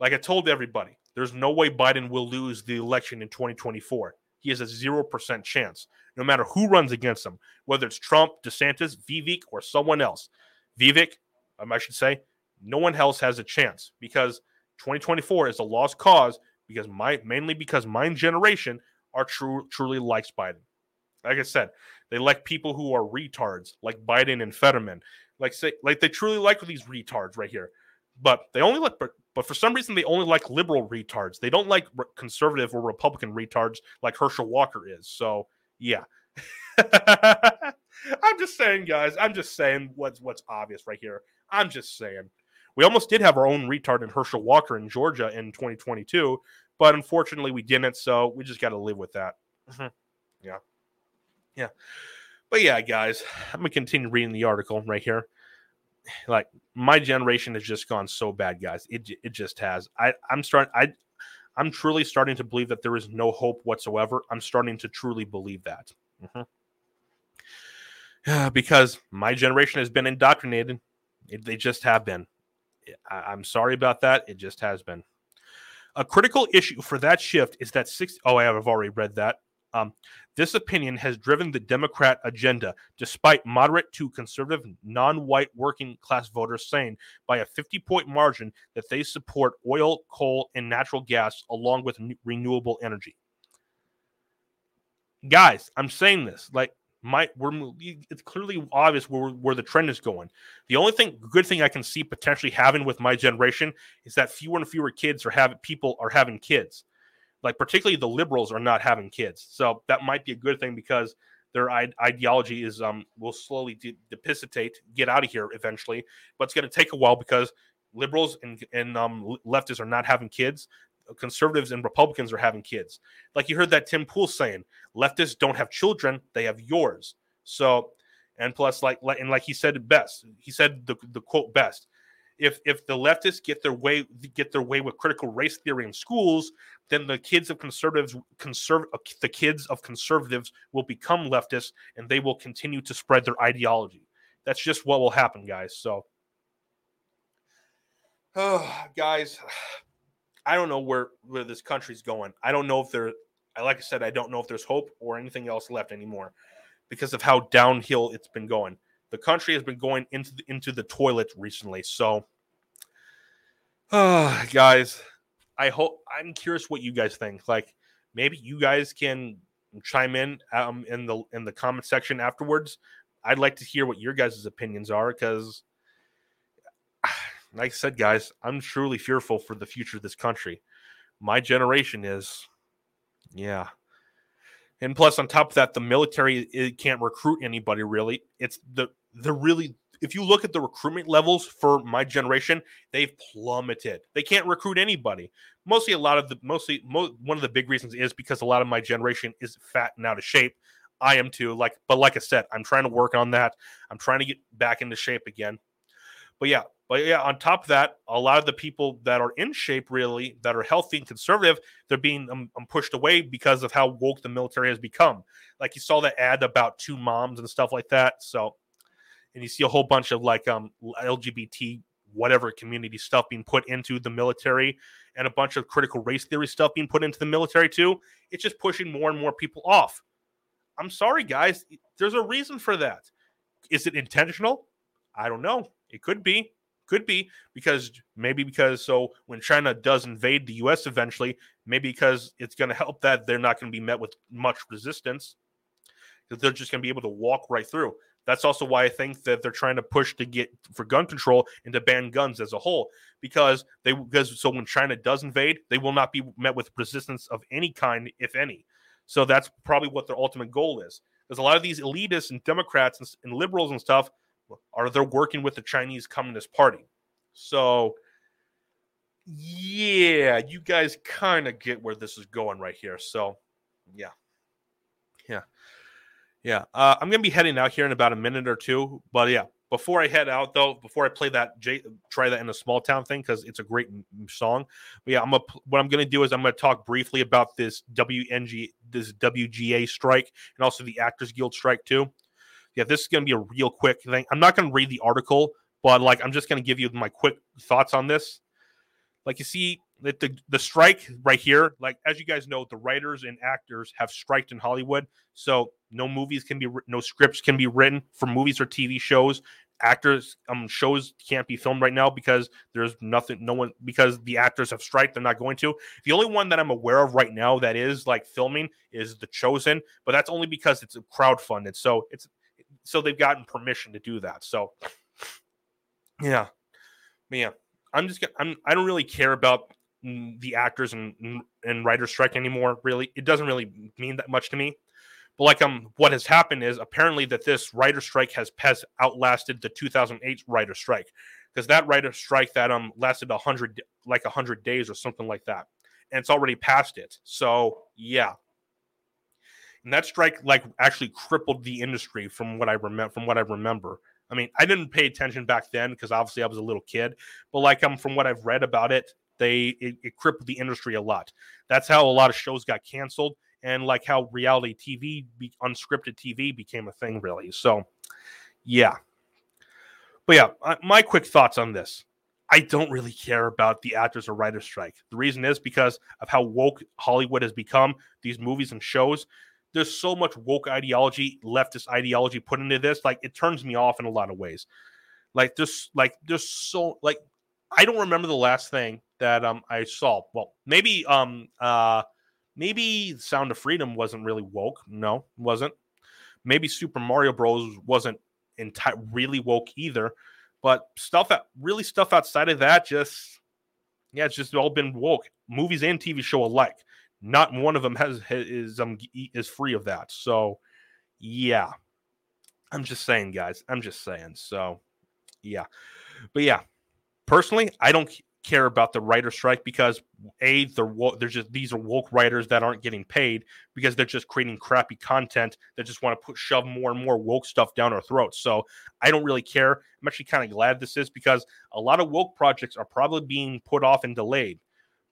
Like I told everybody, there's no way Biden will lose the election in 2024 he has a 0% chance, no matter who runs against him, whether it's Trump, DeSantis, Vivek, or someone else. Vivek, um, I should say, no one else has a chance because 2024 is a lost cause because my mainly because my generation are true truly likes Biden. Like I said, they like people who are retards, like Biden and Fetterman. Like say, like they truly like these retards right here. But they only like but but for some reason, they only like liberal retards. They don't like re- conservative or Republican retards like Herschel Walker is. So, yeah. I'm just saying, guys. I'm just saying what's what's obvious right here. I'm just saying. We almost did have our own retard in Herschel Walker in Georgia in 2022, but unfortunately we didn't. So we just got to live with that. Mm-hmm. Yeah. Yeah. But yeah, guys, I'm going to continue reading the article right here like my generation has just gone so bad, guys. It it just has. I I'm starting. I I'm truly starting to believe that there is no hope whatsoever. I'm starting to truly believe that. Mm-hmm. because my generation has been indoctrinated. It, they just have been. I, I'm sorry about that. It just has been. A critical issue for that shift is that six. Oh, I have already read that. Um, this opinion has driven the Democrat agenda, despite moderate to conservative non white working class voters saying by a 50 point margin that they support oil, coal, and natural gas along with renewable energy. Guys, I'm saying this like my we're it's clearly obvious where where the trend is going. The only thing good thing I can see potentially having with my generation is that fewer and fewer kids are having people are having kids. Like particularly the liberals are not having kids. So that might be a good thing because their ideology is um will slowly de- get out of here eventually. But it's going to take a while because liberals and and um, leftists are not having kids, conservatives and Republicans are having kids. Like you heard that Tim Pool saying, leftists don't have children; they have yours. So, and plus, like, and like he said best. He said the the quote best. If if the leftists get their way get their way with critical race theory in schools, then the kids of conservatives conserve uh, the kids of conservatives will become leftists and they will continue to spread their ideology. That's just what will happen, guys. So, oh, guys, I don't know where where this country's going. I don't know if there. Like I said, I don't know if there's hope or anything else left anymore because of how downhill it's been going. The country has been going into the, into the toilet recently. So, uh, guys, I hope I'm curious what you guys think. Like, maybe you guys can chime in um, in the in the comment section afterwards. I'd like to hear what your guys' opinions are because like I said, guys, I'm truly fearful for the future of this country. My generation is, yeah. And plus, on top of that, the military it can't recruit anybody really. It's the the really if you look at the recruitment levels for my generation, they've plummeted. They can't recruit anybody. Mostly, a lot of the mostly mo- one of the big reasons is because a lot of my generation is fat and out of shape. I am too. Like, but like I said, I'm trying to work on that. I'm trying to get back into shape again. But yeah, but yeah, on top of that, a lot of the people that are in shape, really, that are healthy and conservative, they're being um, um, pushed away because of how woke the military has become. Like you saw that ad about two moms and stuff like that. So, and you see a whole bunch of like um LGBT whatever community stuff being put into the military and a bunch of critical race theory stuff being put into the military too. It's just pushing more and more people off. I'm sorry, guys. There's a reason for that. Is it intentional? I don't know. It could be. Could be because maybe because so when China does invade the US eventually, maybe because it's going to help that they're not going to be met with much resistance they're just going to be able to walk right through. That's also why I think that they're trying to push to get for gun control and to ban guns as a whole because they because so when China does invade, they will not be met with resistance of any kind, if any. So that's probably what their ultimate goal is. Because a lot of these elitists and Democrats and, and liberals and stuff are they're working with the Chinese Communist Party. So yeah, you guys kind of get where this is going right here. So yeah. Yeah. Yeah. Uh, I'm gonna be heading out here in about a minute or two. But yeah, before I head out though, before I play that J- try that in a small town thing because it's a great song. But yeah, I'm what I'm gonna do is I'm gonna talk briefly about this WNG this WGA strike and also the Actors Guild strike too yeah, this is going to be a real quick thing. I'm not going to read the article, but like I'm just going to give you my quick thoughts on this. Like you see that the the strike right here, like as you guys know, the writers and actors have striked in Hollywood, so no movies can be no scripts can be written for movies or TV shows. Actors um shows can't be filmed right now because there's nothing, no one because the actors have striked. They're not going to. The only one that I'm aware of right now that is like filming is The Chosen, but that's only because it's crowdfunded. So it's so they've gotten permission to do that. So yeah, yeah, I'm just I'm I don't really care about the actors and and writer strike anymore. Really, it doesn't really mean that much to me. But like um, what has happened is apparently that this writer strike has has outlasted the 2008 writer strike because that writer strike that um lasted a hundred like a hundred days or something like that, and it's already past it. So yeah, and that strike like actually crippled the industry from what I remember. From what I remember, I mean, I didn't pay attention back then because obviously I was a little kid. But like um, from what I've read about it, they it, it crippled the industry a lot. That's how a lot of shows got canceled, and like how reality TV, be, unscripted TV, became a thing. Really, so yeah. But yeah, my quick thoughts on this. I don't really care about the actors or writers strike. The reason is because of how woke Hollywood has become. These movies and shows, there's so much woke ideology, leftist ideology put into this. Like it turns me off in a lot of ways. Like this, like there's so like I don't remember the last thing that um I saw. Well, maybe um uh maybe Sound of Freedom wasn't really woke. No, wasn't. Maybe Super Mario Bros wasn't enti- really woke either. But stuff that really stuff outside of that just yeah, it's just all been woke. Movies and TV show alike. Not one of them has is um is free of that. So yeah. I'm just saying, guys. I'm just saying. So yeah. But yeah, personally, I don't care about the writer strike because a they're there's just these are woke writers that aren't getting paid because they're just creating crappy content that just want to put shove more and more woke stuff down our throats. So I don't really care. I'm actually kind of glad this is because a lot of woke projects are probably being put off and delayed.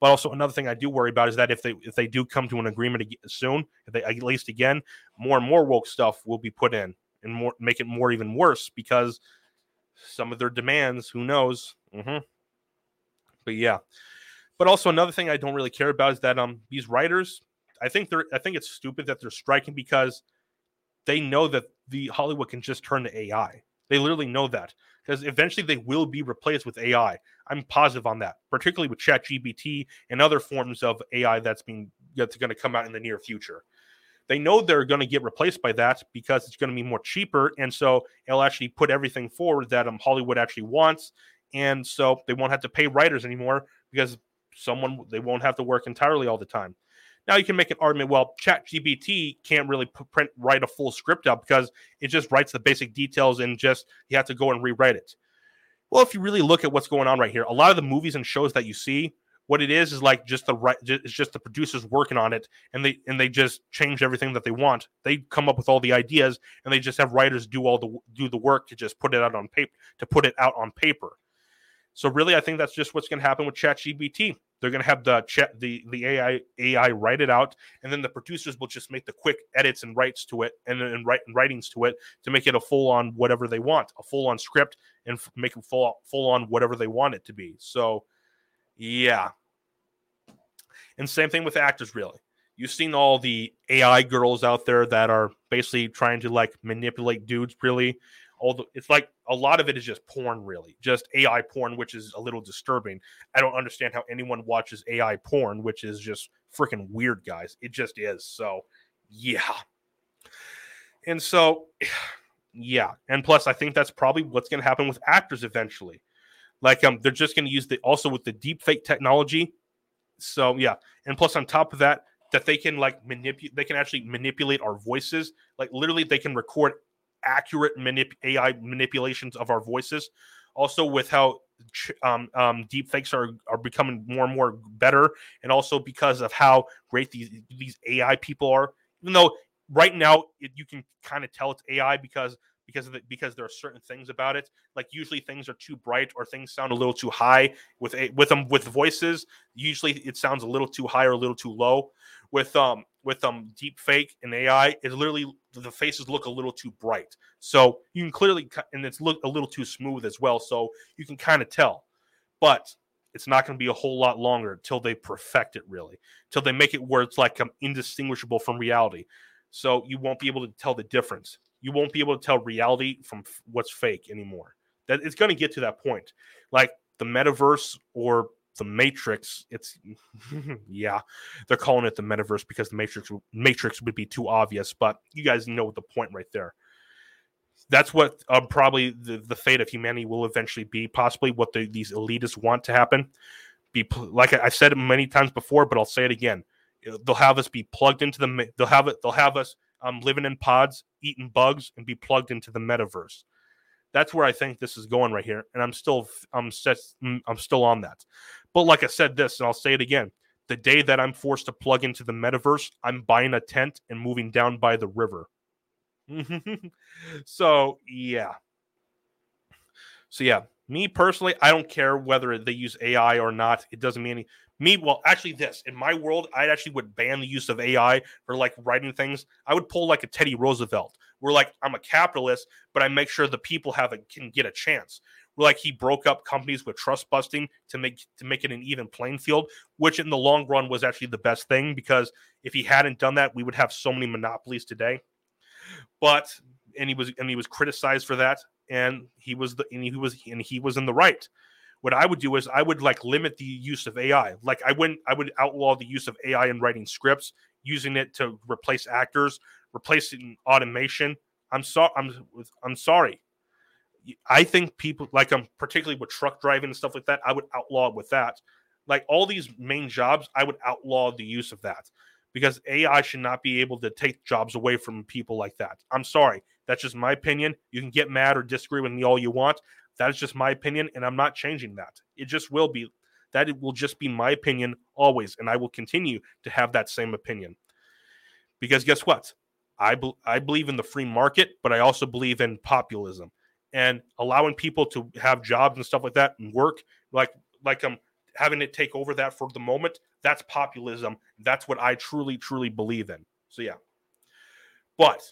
But also another thing I do worry about is that if they if they do come to an agreement soon, if they at least again, more and more woke stuff will be put in and more make it more even worse because some of their demands, who knows? Mm-hmm. But yeah. But also another thing I don't really care about is that um these writers, I think they're I think it's stupid that they're striking because they know that the Hollywood can just turn to AI. They literally know that because eventually they will be replaced with AI. I'm positive on that, particularly with ChatGPT and other forms of AI that's being that's going to come out in the near future. They know they're going to get replaced by that because it's going to be more cheaper, and so it'll actually put everything forward that um, Hollywood actually wants, and so they won't have to pay writers anymore because someone they won't have to work entirely all the time. Now you can make an argument. Well, ChatGPT can't really print write a full script up because it just writes the basic details and just you have to go and rewrite it. Well, if you really look at what's going on right here, a lot of the movies and shows that you see, what it is is like just the right, it's just the producers working on it, and they and they just change everything that they want. They come up with all the ideas, and they just have writers do all the do the work to just put it out on paper to put it out on paper. So really, I think that's just what's going to happen with ChatGPT. They're going to have the chat the the AI AI write it out, and then the producers will just make the quick edits and writes to it, and then write and writings to it to make it a full on whatever they want, a full on script, and f- make it full full on whatever they want it to be. So, yeah. And same thing with actors, really. You've seen all the AI girls out there that are basically trying to like manipulate dudes, really, all the it's like a lot of it is just porn really just ai porn which is a little disturbing. I don't understand how anyone watches ai porn which is just freaking weird guys. It just is so yeah. And so yeah and plus i think that's probably what's going to happen with actors eventually. Like um they're just going to use the also with the deep fake technology. So yeah and plus on top of that that they can like manipulate they can actually manipulate our voices. Like literally they can record accurate manip- AI manipulations of our voices. Also, with how um, um, deep fakes are are becoming more and more better, and also because of how great these these AI people are. Even though right now it, you can kind of tell it's AI because because of the, because there are certain things about it. Like usually things are too bright or things sound a little too high with a, with them with voices. Usually it sounds a little too high or a little too low. With um with um deep fake and AI, it literally the faces look a little too bright. So you can clearly and it's look a little too smooth as well. So you can kind of tell, but it's not going to be a whole lot longer until they perfect it really, until they make it where it's like um, indistinguishable from reality. So you won't be able to tell the difference. You won't be able to tell reality from f- what's fake anymore. That it's going to get to that point, like the metaverse or the Matrix. It's yeah, they're calling it the metaverse because the Matrix Matrix would be too obvious, but you guys know the point right there. That's what uh, probably the, the fate of humanity will eventually be. Possibly what the, these elitists want to happen. Be like I said it many times before, but I'll say it again. They'll have us be plugged into the. They'll have it. They'll have us um, living in pods, eating bugs, and be plugged into the metaverse. That's where I think this is going right here, and I'm still I'm set, mm, I'm still on that. But like I said this, and I'll say it again: the day that I'm forced to plug into the metaverse, I'm buying a tent and moving down by the river. so yeah, so yeah, me personally, I don't care whether they use AI or not. It doesn't mean any. Me, well, actually, this in my world, I actually would ban the use of AI for like writing things. I would pull like a Teddy Roosevelt, where like I'm a capitalist, but I make sure the people have a can get a chance. Like he broke up companies with trust busting to make to make it an even playing field, which in the long run was actually the best thing because if he hadn't done that, we would have so many monopolies today. But and he was and he was criticized for that, and he was the and he was and he was in the right what I would do is I would like limit the use of AI. Like I wouldn't I would outlaw the use of AI in writing scripts, using it to replace actors, replacing automation. I'm sorry. I'm I'm sorry. I think people like I'm um, particularly with truck driving and stuff like that. I would outlaw with that. Like all these main jobs, I would outlaw the use of that because AI should not be able to take jobs away from people like that. I'm sorry. That's just my opinion. You can get mad or disagree with me all you want That is just my opinion, and I'm not changing that. It just will be that it will just be my opinion always, and I will continue to have that same opinion. Because guess what? I be- I believe in the free market, but I also believe in populism and allowing people to have jobs and stuff like that and work like like I'm having it take over that for the moment. That's populism. That's what I truly truly believe in. So yeah. But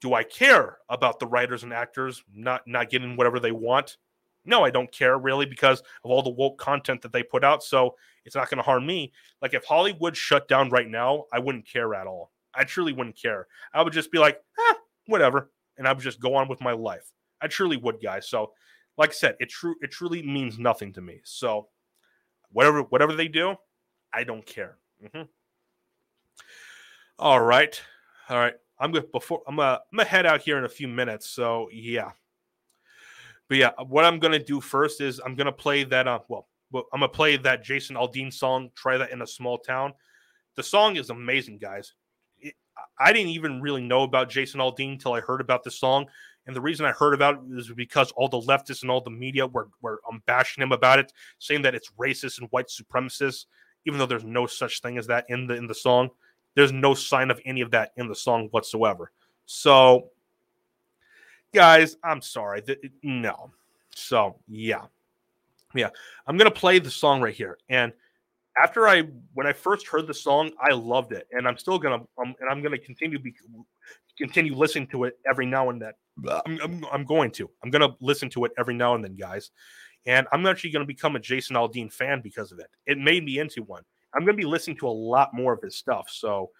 do I care about the writers and actors not not getting whatever they want? No, I don't care really because of all the woke content that they put out. So it's not going to harm me. Like if Hollywood shut down right now, I wouldn't care at all. I truly wouldn't care. I would just be like, ah, whatever, and I would just go on with my life. I truly would, guys. So, like I said, it true it truly means nothing to me. So, whatever whatever they do, I don't care. Mm-hmm. All right, all right. I'm gonna before I'm gonna I'm gonna head out here in a few minutes. So yeah, but yeah, what I'm gonna do first is I'm gonna play that. Uh, well, I'm gonna play that Jason Aldean song. Try that in a small town. The song is amazing, guys. It, I didn't even really know about Jason Aldean until I heard about this song. And the reason I heard about it is because all the leftists and all the media were, were um, bashing him about it, saying that it's racist and white supremacist, even though there's no such thing as that in the in the song. There's no sign of any of that in the song whatsoever. So, guys, I'm sorry. No. So, yeah. Yeah. I'm going to play the song right here. And after I, when I first heard the song, I loved it. And I'm still to, um, and I'm to continue to be, continue listening to it every now and then. I'm, I'm, I'm going to. I'm going to listen to it every now and then, guys. And I'm actually going to become a Jason Aldean fan because of it. It made me into one. I'm going to be listening to a lot more of his stuff. So,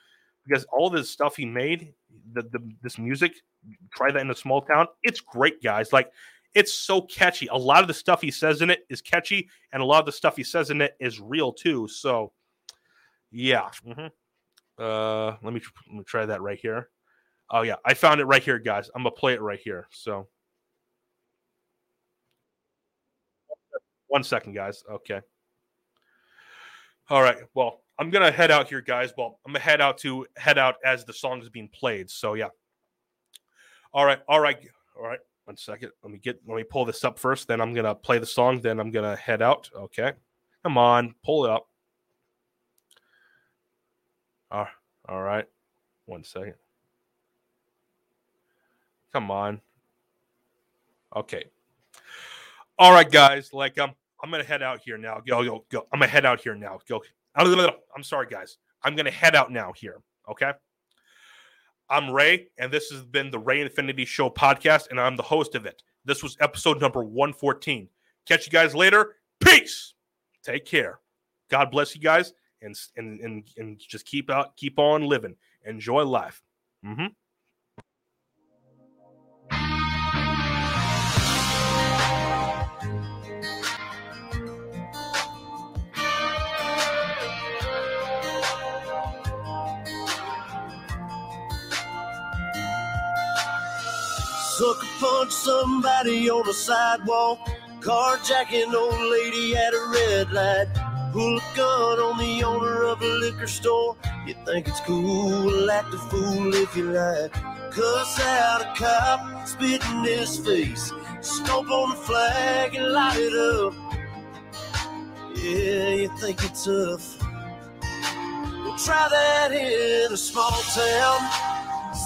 because all this stuff he made, the, the this music, try that in a small town. It's great, guys. Like it's so catchy. A lot of the stuff he says in it is catchy, and a lot of the stuff he says in it is real too. So, yeah. Mm-hmm. Uh, let me let me try that right here. Oh yeah, I found it right here, guys. I'm gonna play it right here. So, one second, guys. Okay. All right. Well, I'm gonna head out here, guys. Well, I'm gonna head out to head out as the song is being played. So yeah. All right. All right. All right. One second. Let me get. Let me pull this up first. Then I'm gonna play the song. Then I'm gonna head out. Okay. Come on, pull it up. All right. One second. Come on. Okay. All right, guys. Like um, I'm gonna head out here now. Go, go, go. I'm gonna head out here now. Go. I'm sorry, guys. I'm gonna head out now here. Okay. I'm Ray, and this has been the Ray Infinity Show podcast, and I'm the host of it. This was episode number 114. Catch you guys later. Peace. Take care. God bless you guys, and and and, and just keep out, keep on living. Enjoy life. Mm-hmm. Punch somebody on the sidewalk. Carjacking old lady at a red light. Pull a gun on the owner of a liquor store. You think it's cool, act a fool if you like. Cuss out a cop, spit in his face. Stomp on the flag and light it up. Yeah, you think it's tough. Well, try that in a small town.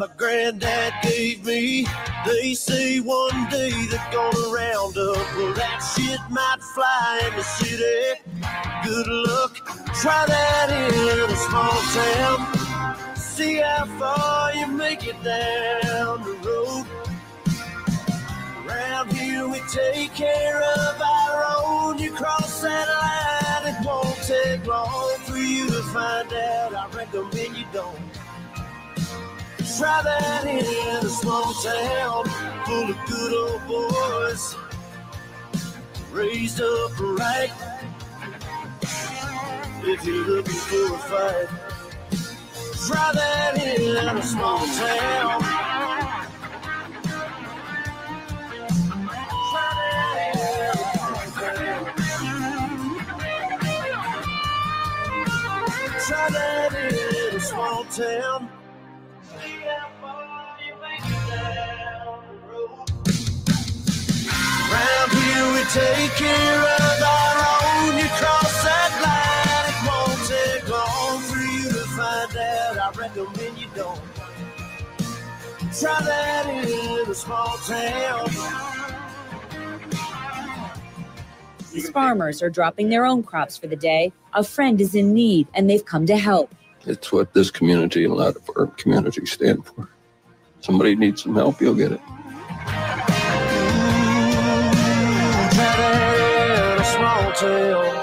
My granddad gave me. They say one day they're gonna round up. Well, that shit might fly in the city. Good luck, try that in a small town. See how far you make it down the road. Around here we take care of our own. You cross that line, it won't take long for you to find out. I recommend you don't. That in a small town full of good old boys, raised up right. if you're looking for a fight. That in a small town. That in a small town. Take care of our own. You cross that line, it won't take long for you to find out. I recommend you don't. Try that in a small town. These farmers are dropping their own crops for the day. A friend is in need and they've come to help. It's what this community and a lot of our communities stand for. Somebody needs some help, you'll get it. Try